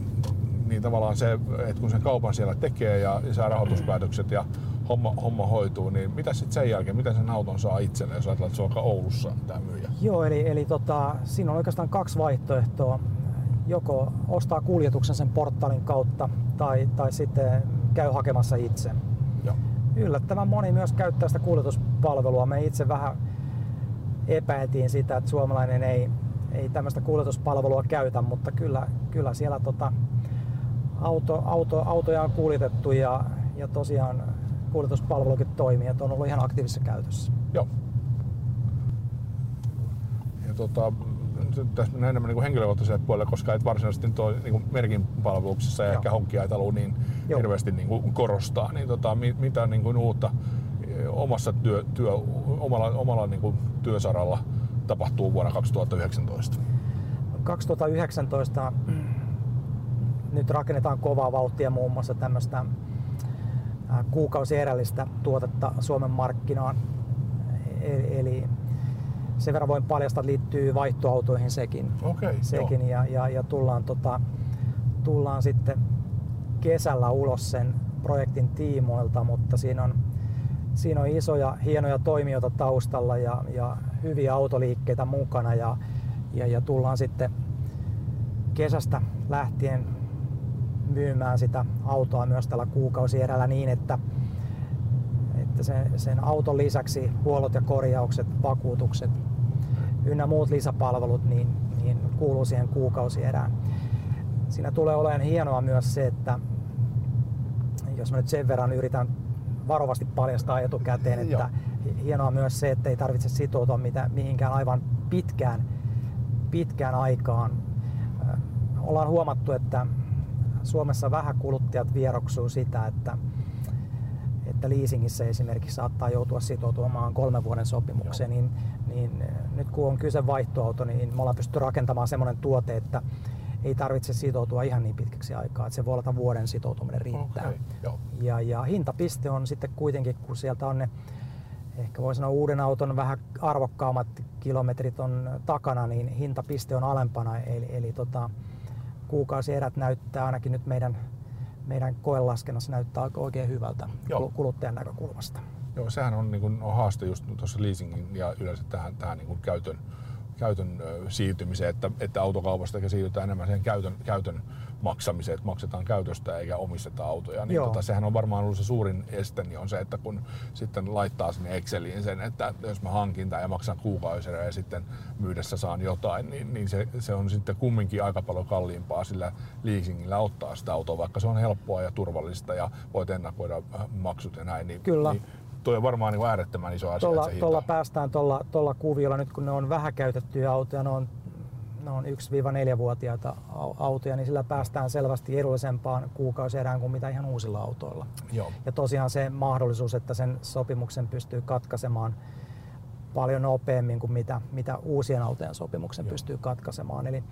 niin tavallaan se, että kun sen kaupan siellä tekee ja, ja saa rahoituspäätökset ja homma, homma hoituu, niin mitä sitten sen jälkeen, miten sen auton saa itselleen, jos ajatellaan, että se on vaikka Oulussa tämä myyjä? Joo, eli, eli tota, siinä on oikeastaan kaksi vaihtoehtoa. Joko ostaa kuljetuksen sen portaalin kautta tai, tai sitten käy hakemassa itse. Joo. Yllättävän moni myös käyttää sitä kuljetuspalvelua. Me itse vähän epäiltiin sitä, että suomalainen ei, ei tämmöistä kuljetuspalvelua käytä, mutta kyllä, kyllä siellä tota, auto, auto, autoja on kuljetettu ja, ja tosiaan kuljetuspalvelukin toimii, että on ollut ihan aktiivisessa käytössä. Joo. Ja tota, nyt tässä mennään enemmän niin henkilökohtaiselle puolelle, koska et varsinaisesti ole niin merkin palveluksessa ja Joo. ehkä honkkia et halua niin Joo. hirveästi niin kuin korostaa. Niin tota, mi- mitä niin kuin uutta eh, omassa työ, työ, omalla, omalla niin kuin työsaralla tapahtuu vuonna 2019? 2019 nyt rakennetaan kovaa vauhtia muun muassa tämmöistä kuukausierällistä tuotetta Suomen markkinaan. E- Eli sen verran voin paljastaa, että liittyy vaihtoautoihin sekin. Okei, sekin ja, ja, ja tullaan, tota, tullaan sitten kesällä ulos sen projektin tiimoilta, mutta siinä on, siinä on isoja, hienoja toimijoita taustalla ja, ja hyviä autoliikkeitä mukana ja, ja, ja tullaan sitten kesästä lähtien myymään sitä autoa myös tällä kuukausierällä niin, että, että sen, sen auton lisäksi huollot ja korjaukset, vakuutukset ynnä muut lisäpalvelut niin, niin kuuluu siihen kuukausierään. Siinä tulee olemaan hienoa myös se, että jos mä nyt sen verran yritän varovasti paljastaa etukäteen, että hienoa myös se, että ei tarvitse sitoutua mitä, mihinkään aivan pitkään, pitkään aikaan. Ollaan huomattu, että Suomessa vähän kuluttajat vieroksuu sitä, että, että leasingissä esimerkiksi saattaa joutua sitoutumaan kolmen vuoden sopimukseen, niin, niin nyt kun on kyse vaihtoauto, niin me ollaan pystytty rakentamaan semmoinen tuote, että ei tarvitse sitoutua ihan niin pitkäksi aikaa, että se voi olla vuoden sitoutuminen riittää. Okei, joo. Ja, ja hintapiste on sitten kuitenkin, kun sieltä on ne, ehkä voi sanoa uuden auton vähän arvokkaammat kilometrit on takana, niin hintapiste on alempana. Eli, eli tota, kuukausierät näyttää ainakin nyt meidän, meidän koelaskennassa näyttää oikein hyvältä Joo. kul- kuluttajan näkökulmasta. Joo, sehän on, niin kuin, on haaste just tuossa leasingin ja yleensä tähän, tähän niin kuin käytön, käytön siirtymiseen, että, että autokaupasta siirrytään enemmän sen käytön, käytön maksamiseen, että maksetaan käytöstä eikä omisteta autoja. Niin Joo. tota, sehän on varmaan ollut se suurin este, niin on se, että kun sitten laittaa sinne Exceliin sen, että jos mä hankin tai maksan kuukausina ja sitten myydessä saan jotain, niin, niin se, se, on sitten kumminkin aika paljon kalliimpaa sillä leasingillä ottaa sitä autoa, vaikka se on helppoa ja turvallista ja voit ennakoida äh, maksut ja näin. Niin, Kyllä. Niin, Tuo on varmaan niin äärettömän iso asia, Tuolla, tuolla päästään tuolla, tuolla kuviolla nyt kun ne on vähän käytettyjä autoja, ne on, ne on 1-4-vuotiaita au- autoja, niin sillä päästään selvästi edullisempaan kuukausierään kuin mitä ihan uusilla autoilla. Joo. Ja tosiaan se mahdollisuus, että sen sopimuksen pystyy katkaisemaan paljon nopeammin kuin mitä, mitä uusien autojen sopimuksen Joo. pystyy katkaisemaan. Eli,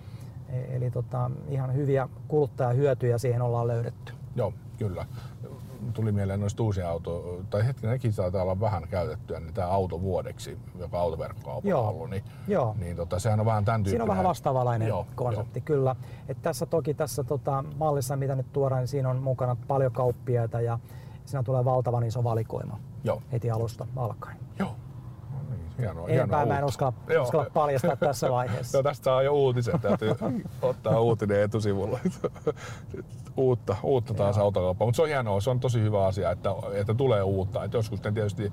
eli tota, ihan hyviä kuluttajahyötyjä siihen ollaan löydetty. Joo, kyllä. Tuli mieleen noista uusia auto, tai hetkinen, nekin taitaa olla vähän käytettyä, niin tämä auto vuodeksi, joka autoverkkokaupalla Joo. on ollut, niin, Joo. niin tota, sehän on vähän tämän tyyppinen. Siinä on vähän vastaavanlainen Joo, konsepti, kyllä. Et tässä toki tässä tota, mallissa, mitä nyt tuodaan, niin siinä on mukana paljon kauppiaita ja siinä tulee valtavan iso valikoima Joo, heti alusta alkaen. joo. No hienoa, hienoa mä en uskalla, Joo. uskalla paljastaa tässä vaiheessa. Joo, tästä saa jo uutisen. Täytyy ottaa uutinen etusivulla. uutta, uutta taas Joo. autokauppaa. Mutta se on hienoa, se on tosi hyvä asia, että, että tulee uutta. Et joskus ne tietysti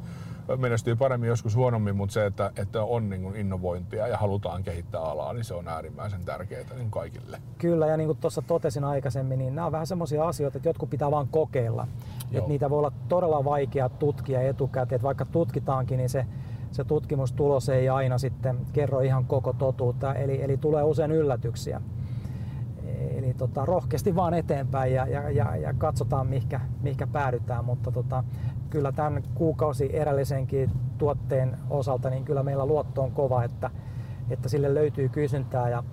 menestyy paremmin, joskus huonommin, mutta se, että, että on niin kuin innovointia ja halutaan kehittää alaa, niin se on äärimmäisen tärkeää niin kaikille. Kyllä, ja niin kuin tuossa totesin aikaisemmin, niin nämä on vähän semmoisia asioita, että jotkut pitää vaan kokeilla. Joo. Että niitä voi olla todella vaikea tutkia etukäteen, että vaikka tutkitaankin, niin se, se tutkimustulos ei aina sitten kerro ihan koko totuutta, eli, eli tulee usein yllätyksiä. Eli tota, rohkeasti vaan eteenpäin ja, ja, ja, ja katsotaan mihinkä, mihinkä päädytään, mutta tota, kyllä tämän kuukausi erällisenkin tuotteen osalta, niin kyllä meillä luotto on kova, että, että sille löytyy kysyntää ja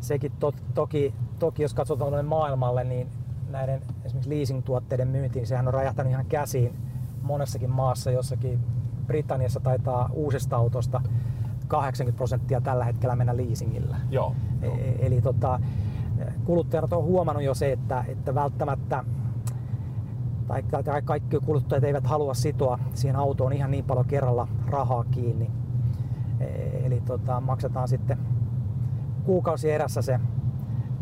sekin to, toki, toki, jos katsotaan maailmalle, niin näiden esimerkiksi leasing-tuotteiden myyntiin, sehän on räjähtänyt ihan käsiin monessakin maassa, jossakin Britanniassa taitaa uusista autosta 80 prosenttia tällä hetkellä mennä leasingillä. Joo. E- joo. Eli tota, kuluttajat on huomannut jo se, että, että välttämättä tai, tai kaikki kuluttajat eivät halua sitoa siihen autoon ihan niin paljon kerralla rahaa kiinni. E- eli tota, maksetaan sitten kuukausi erässä se,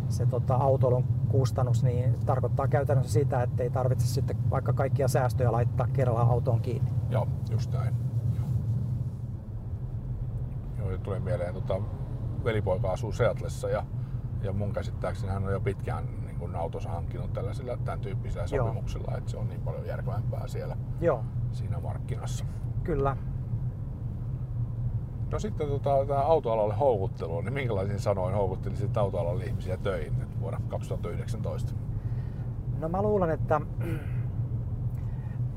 se tota, autoilun kustannus, niin tarkoittaa käytännössä sitä, että ei tarvitse sitten vaikka kaikkia säästöjä laittaa kerralla autoon kiinni. Joo, just näin. Joo, tulee mieleen, tota, velipoika asuu Seatlessa ja, ja mun käsittääkseni hän on jo pitkään niin kun autonsa hankkinut tällaisilla tämän tyyppisillä sopimuksilla, Joo. että se on niin paljon järkevämpää siellä Joo. siinä markkinassa. Kyllä, No sitten tota, tämä autoalalle houkuttelu, niin minkälaisin sanoin houkuttelisit autoalalle ihmisiä töihin nyt vuonna 2019? No mä luulen, että,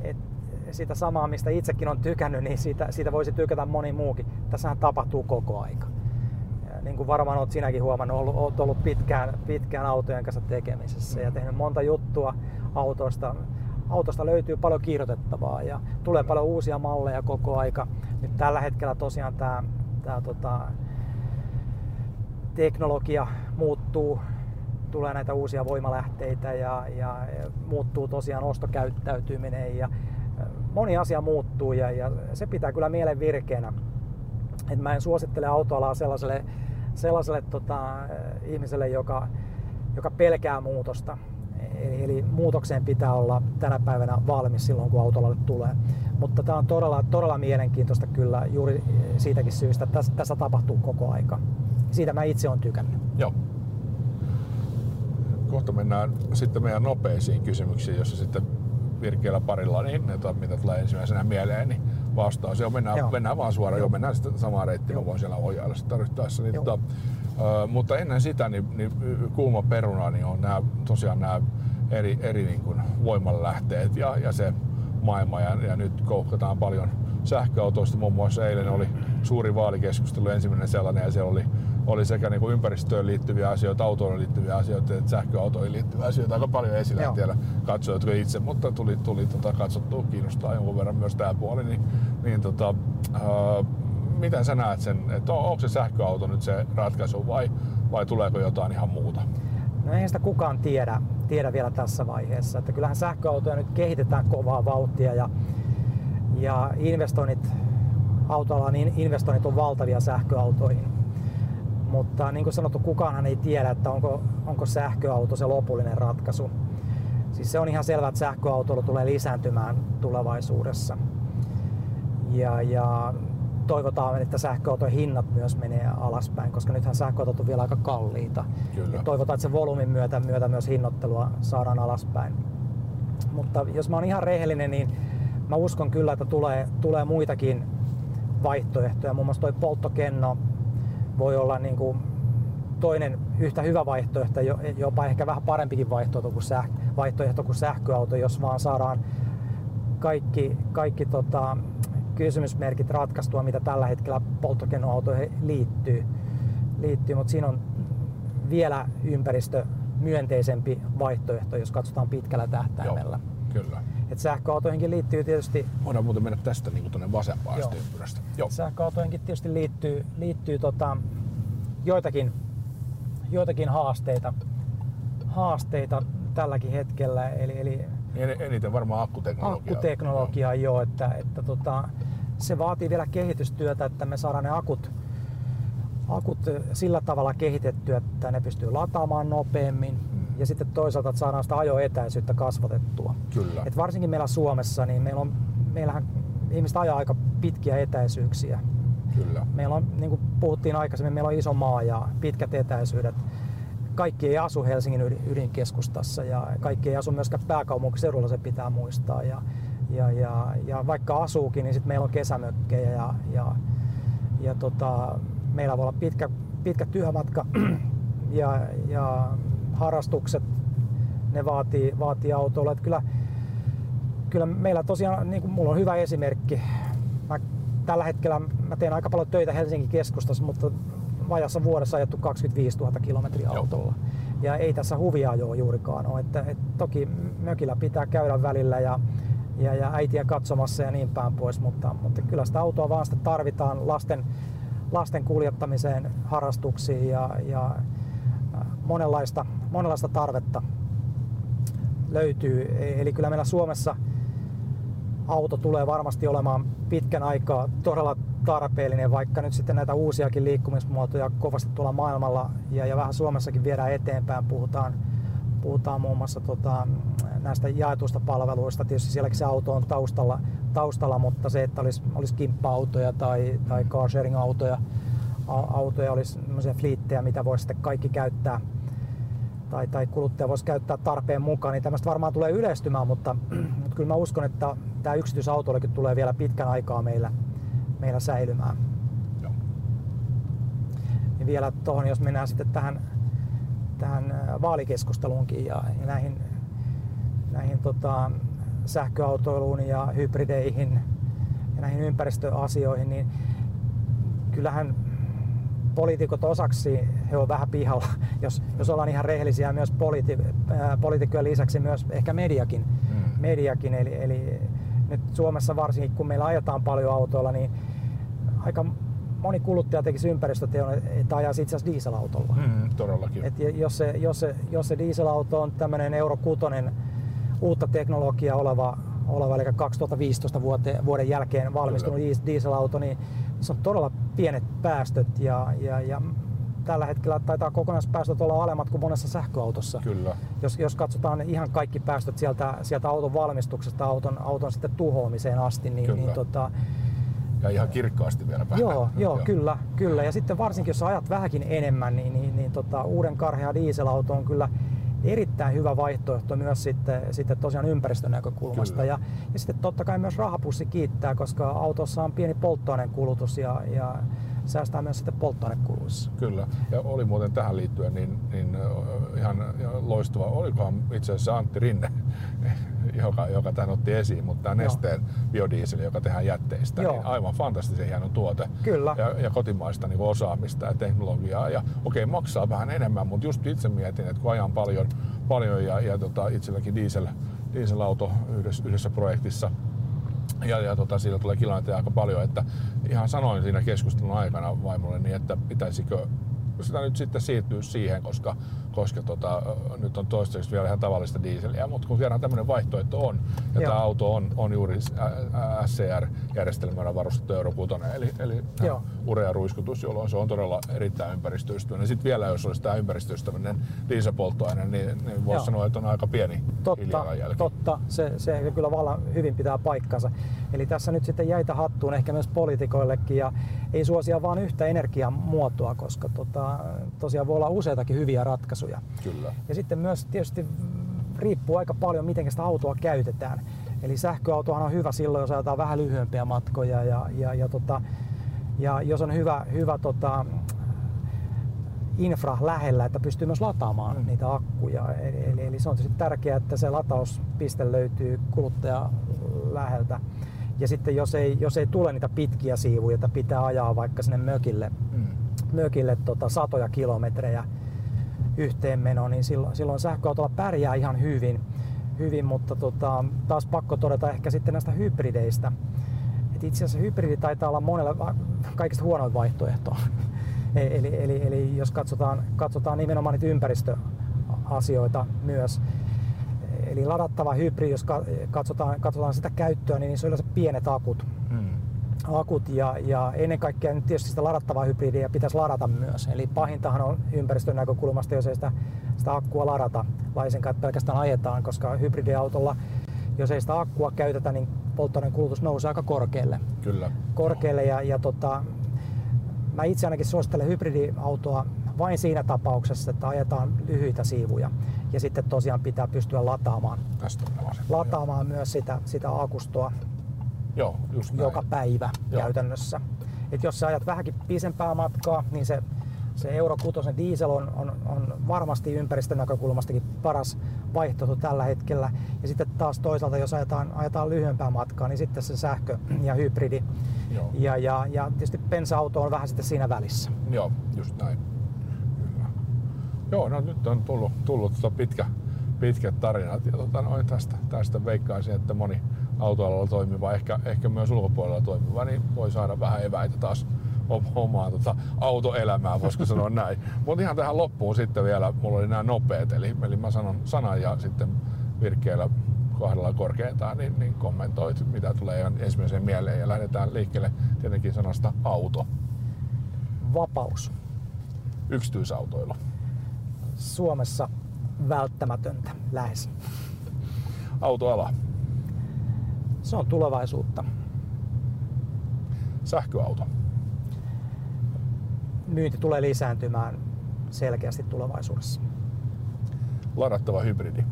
että sitä samaa, mistä itsekin on tykännyt, niin siitä, siitä voisi tykätä moni muukin. Tässähän tapahtuu koko aika. Ja niin kuin varmaan olet sinäkin huomannut, ollut, olet ollut pitkään, pitkään autojen kanssa tekemisessä ja tehnyt monta juttua autoista. Autosta löytyy paljon kirjoitettavaa ja tulee paljon uusia malleja koko aika. Nyt tällä hetkellä tosiaan tämä, tämä tota, teknologia muuttuu, tulee näitä uusia voimalähteitä ja, ja, muuttuu tosiaan ostokäyttäytyminen ja moni asia muuttuu ja, ja se pitää kyllä mielen virkeänä. Et mä en suosittele autoalaa sellaiselle, sellaiselle tota, ihmiselle, joka, joka pelkää muutosta. Eli, eli muutokseen pitää olla tänä päivänä valmis silloin, kun autolalle tulee. Mutta tämä on todella, todella mielenkiintoista kyllä juuri siitäkin syystä, että tässä, tässä tapahtuu koko aika. Siitä mä itse olen tykännyt. Joo. Kohta mennään sitten meidän nopeisiin kysymyksiin, jossa sitten virkeillä parilla, niin ne, mitä tulee ensimmäisenä mieleen, niin vastaus. Joo, mennään, mennään vaan suoraan, joo. mennään sitten samaan reittiin, mä voin siellä ohjailla sitä tarvittaessa. Niin, tota, ö, mutta ennen sitä, niin, niin kuuma peruna, niin on nämä, tosiaan nämä eri, eri niin kuin voimanlähteet ja, ja se maailma. Ja, ja nyt kouhkataan paljon sähköautoista. Muun muassa eilen oli suuri vaalikeskustelu, ensimmäinen sellainen, ja siellä oli, oli sekä niin kuin ympäristöön liittyviä asioita, autoon liittyviä asioita, että sähköautoihin liittyviä asioita aika paljon esillä. En tiedä katsojatko itse, mutta tuli, tuli tota, katsottua, kiinnostaa jonkun verran myös tämä puoli. Niin, niin tota, ää, miten sä näet sen, että on, onko se sähköauto nyt se ratkaisu vai, vai tuleeko jotain ihan muuta? No eihän sitä kukaan tiedä, tiedä vielä tässä vaiheessa. Että kyllähän sähköautoja nyt kehitetään kovaa vauhtia ja, ja investoinnit, autoalan investoinnit on valtavia sähköautoihin. Mutta niin kuin sanottu, kukaanhan ei tiedä, että onko, onko sähköauto se lopullinen ratkaisu. Siis se on ihan selvää, että sähköautoilu tulee lisääntymään tulevaisuudessa. Ja, ja toivotaan, että sähköautojen hinnat myös menee alaspäin, koska nythän sähköautot on vielä aika kalliita. Kyllä. Ja toivotaan, että se volyymin myötä, myötä myös hinnoittelua saadaan alaspäin. Mutta jos mä oon ihan rehellinen, niin mä uskon kyllä, että tulee, tulee muitakin vaihtoehtoja. Muun muassa toi polttokenno voi olla niin kuin toinen yhtä hyvä vaihtoehto, jopa ehkä vähän parempikin vaihtoehto kuin, säh, vaihtoehto kuin sähköauto, jos vaan saadaan kaikki, kaikki tota, kysymysmerkit ratkaistua, mitä tällä hetkellä polttokennoautoihin liittyy. liittyy. Mutta siinä on vielä ympäristö myönteisempi vaihtoehto, jos katsotaan pitkällä tähtäimellä. Joo, kyllä. Et sähköautoihinkin liittyy tietysti... Voidaan muuten mennä tästä niin tuonne vasempaan Joo. ympyrästä. Joo. Sähköautoihinkin tietysti liittyy, liittyy tota, joitakin, joitakin haasteita, haasteita tälläkin hetkellä. Eli, eli Eniten varmaan akkuteknologia. Akkuteknologia, joo. joo että, että tota, se vaatii vielä kehitystyötä, että me saadaan ne akut, akut sillä tavalla kehitettyä, että ne pystyy lataamaan nopeammin mm. ja sitten toisaalta, että saadaan sitä ajoetäisyyttä kasvatettua. Kyllä. Et varsinkin meillä Suomessa, niin meillä on, meillähän ihmiset ajaa aika pitkiä etäisyyksiä. Kyllä. Meillä on, niin kuin puhuttiin aikaisemmin, meillä on iso maa ja pitkät etäisyydet kaikki ei asu Helsingin ydinkeskustassa ja kaikki ei asu myöskään pääkaupunkiseudulla, se pitää muistaa. Ja, ja, ja, ja vaikka asuukin, niin sitten meillä on kesämökkejä ja, ja, ja tota, meillä voi olla pitkä, pitkä työmatka ja, ja harrastukset, ne vaatii, vaatii autolla. Että kyllä, kyllä meillä tosiaan, niin kuin mulla on hyvä esimerkki. Mä, tällä hetkellä mä teen aika paljon töitä Helsingin keskustassa, mutta vajassa vuodessa ajettu 25 000 kilometriä autolla. Ja ei tässä huvia jo juurikaan ole. Että, et toki mökillä pitää käydä välillä ja, ja, ja äitiä katsomassa ja niin päin pois, mutta, mutta kyllä sitä autoa vaan sitä tarvitaan lasten, lasten kuljettamiseen, harrastuksiin ja, ja monenlaista, monenlaista tarvetta löytyy. E, eli kyllä meillä Suomessa auto tulee varmasti olemaan pitkän aikaa todella tarpeellinen, vaikka nyt sitten näitä uusiakin liikkumismuotoja kovasti tuolla maailmalla ja, ja vähän Suomessakin viedään eteenpäin. Puhutaan, puhutaan muun muassa tota, näistä jaetuista palveluista. Tietysti sielläkin se auto on taustalla, taustalla mutta se, että olisi, olisi kimppa-autoja tai, tai car sharing-autoja, autoja olisi fliittejä, mitä voisi sitten kaikki käyttää tai, tai kuluttaja voisi käyttää tarpeen mukaan, niin tämmöistä varmaan tulee yleistymään, mutta, mutta kyllä mä uskon, että tämä yksityisautoillekin tulee vielä pitkän aikaa meillä, meillä säilymään. Joo. Ja vielä tuohon, jos mennään sitten tähän, tähän vaalikeskusteluunkin ja, ja näihin, näihin tota, sähköautoiluun ja hybrideihin ja näihin ympäristöasioihin, niin kyllähän poliitikot osaksi he on vähän pihalla, jos, jos ollaan ihan rehellisiä myös politi, äh, poliitikkojen lisäksi myös ehkä mediakin. Mm. mediakin eli, eli nyt Suomessa varsinkin kun meillä ajetaan paljon autoilla, niin aika moni kuluttaja tekisi ympäristöteon, että ajaisi itse asiassa dieselautolla. Mm, todellakin. Et jos, se, jos, se, jos se dieselauto on tämmöinen Euro 6 uutta teknologiaa oleva, oleva eli 2015 vuote, vuoden jälkeen valmistunut Kyllä. dieselauto, niin se on todella pienet päästöt ja, ja, ja tällä hetkellä taitaa kokonaispäästöt olla alemmat kuin monessa sähköautossa. Kyllä. Jos, jos katsotaan ihan kaikki päästöt sieltä, sieltä auton valmistuksesta auton, auton sitten tuhoamiseen asti, niin, kyllä. niin tota, ja ihan kirkkaasti vielä vähän. Joo, joo, joo, kyllä, kyllä. Ja sitten varsinkin jos ajat vähänkin enemmän, niin, niin, niin tota, uuden karhea dieselauto on kyllä erittäin hyvä vaihtoehto myös sitten, sitten tosiaan ympäristön näkökulmasta. Ja, ja sitten totta kai myös rahapussi kiittää, koska autossa on pieni polttoaineen kulutus ja, ja säästää myös sitten polttoainekuluissa. Kyllä, ja oli muuten tähän liittyen niin, niin ihan loistava, olikohan itse asiassa Antti Rinne, joka, joka tämän otti esiin, mutta tämä Nesteen biodieseli, joka tehdään jätteistä, niin Joo. niin aivan fantastisen hieno tuote. Kyllä. Ja, ja kotimaista niin osaamista ja teknologiaa. Ja okei, maksaa vähän enemmän, mutta just itse mietin, että kun ajan paljon, paljon ja, ja tota, itselläkin diesel, dieselauto yhdessä, yhdessä projektissa, ja, ja tota, siitä tulee kilometriä aika paljon, että ihan sanoin siinä keskustelun aikana vaimolle niin, että pitäisikö sitä nyt sitten siirtyä siihen, koska, koska tota, nyt on toistaiseksi vielä ihan tavallista dieseliä, mutta kun kerran tämmöinen vaihtoehto on, ja Joo. tämä auto on, on juuri SCR-järjestelmällä varustettu Euro 6, eli, eli urea-ruiskutus, jolloin se on todella erittäin ympäristöystävällinen. Sitten vielä, jos olisi tämä ympäristöystävällinen dieselpolttoaine, niin, niin voisi sanoa, että on aika pieni Totta, totta. Se, se kyllä vallan hyvin pitää paikkansa. Eli tässä nyt sitten jäitä hattuun ehkä myös poliitikoillekin ja ei suosia vain yhtä energiamuotoa, koska tota, tosiaan voi olla useitakin hyviä ratkaisuja. Kyllä. Ja sitten myös tietysti riippuu aika paljon, miten sitä autoa käytetään. Eli sähköautohan on hyvä silloin, jos ajetaan vähän lyhyempiä matkoja ja, ja, ja, tota, ja jos on hyvä, hyvä tota, infra lähellä, että pystyy myös lataamaan mm. niitä akkuja. Eli, eli, eli se on tietysti tärkeää, että se latauspiste löytyy kuluttaja läheltä. Ja sitten jos ei, jos ei tule niitä pitkiä siivuja, että pitää ajaa vaikka sinne mökille, mm. mökille tota, satoja kilometrejä yhteenmeno, niin silloin, silloin sähköautolla pärjää ihan hyvin, hyvin mutta tota, taas pakko todeta ehkä sitten näistä hybrideistä. Et itse asiassa hybridi taitaa olla monelle kaikista huonoin vaihtoehto. E-, eli, eli, eli jos katsotaan, katsotaan nimenomaan niitä ympäristöasioita myös, Eli ladattava hybridi, jos katsotaan, katsotaan sitä käyttöä, niin se on yleensä pienet akut. Hmm. akut ja, ja ennen kaikkea nyt tietysti sitä ladattavaa hybridiä pitäisi ladata myös. Eli pahintahan on ympäristön näkökulmasta, jos ei sitä, sitä akkua ladata laisinkaan, että pelkästään ajetaan, koska hybridiautolla, jos ei sitä akkua käytetä, niin polttoaineen kulutus nousee aika korkealle. Kyllä. Korkealle ja, ja tota, mä itse ainakin suosittelen hybridiautoa vain siinä tapauksessa, että ajetaan lyhyitä siivuja. Ja sitten tosiaan pitää pystyä lataamaan, Tästä lataamaan myös sitä, sitä akustoa Joo, just näin. joka päivä Joo. käytännössä. Et jos sä ajat vähänkin pisempää matkaa, niin se, se Euro 6 diesel on, on, on varmasti ympäristön näkökulmastakin paras vaihtoehto tällä hetkellä. Ja sitten taas toisaalta, jos ajetaan, ajetaan lyhyempää matkaa, niin sitten se sähkö ja hybridi. Joo. Ja, ja, ja tietysti bensa-auto on vähän sitten siinä välissä. Joo, just näin. Kyllä. Joo, no nyt on tullut, tullut tota pitkä, pitkät tarinat ja tota, noin tästä, tästä veikkaisin, että moni autoalalla toimiva, ehkä, ehkä myös ulkopuolella toimiva, niin voi saada vähän eväitä taas om- omaan tota, autoelämään, voisiko sanoa näin. Mutta ihan tähän loppuun sitten vielä, mulla oli nämä nopeat, eli, eli mä sanon sanan ja sitten virkkeellä kahdella korkeintaan, niin, niin kommentoit, mitä tulee ihan ensimmäiseen mieleen ja lähdetään liikkeelle tietenkin sanasta auto, Vapaus. yksityisautoilu. Suomessa välttämätöntä lähes. Autoala, Se on tulevaisuutta. sähköauto, Myynti tulee lisääntymään selkeästi tulevaisuudessa. ladattava hybridi,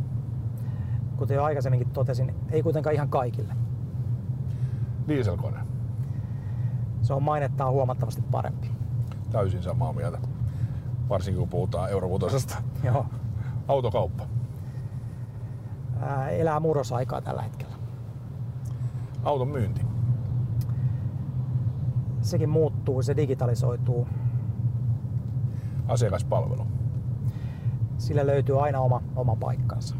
Kuten jo aikaisemminkin totesin, ei kuitenkaan ihan kaikille. dieselkone, Se on mainettaan huomattavasti parempi. täysin samaa mieltä, varsinkin kun puhutaan eurovutosesta. Joo. Autokauppa, Ää, elää murrosaikaa tällä hetkellä. auton myynti, Sekin muuttuu, se digitalisoituu. Asiakaspalvelu. Sille löytyy aina oma, oma paikkansa.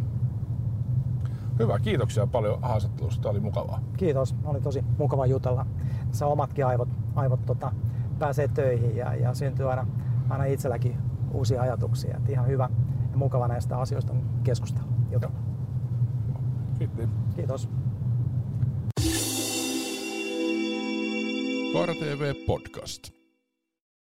Hyvä, kiitoksia paljon haastattelusta, oli mukavaa. Kiitos, oli tosi mukava jutella. Tässä omatkin aivot, aivot tota, pääsee töihin ja, ja syntyy aina, aina itselläkin uusia ajatuksia. Et ihan hyvä ja mukava näistä asioista keskustella. Jutella. Kiitos. Kiitos. Podcast.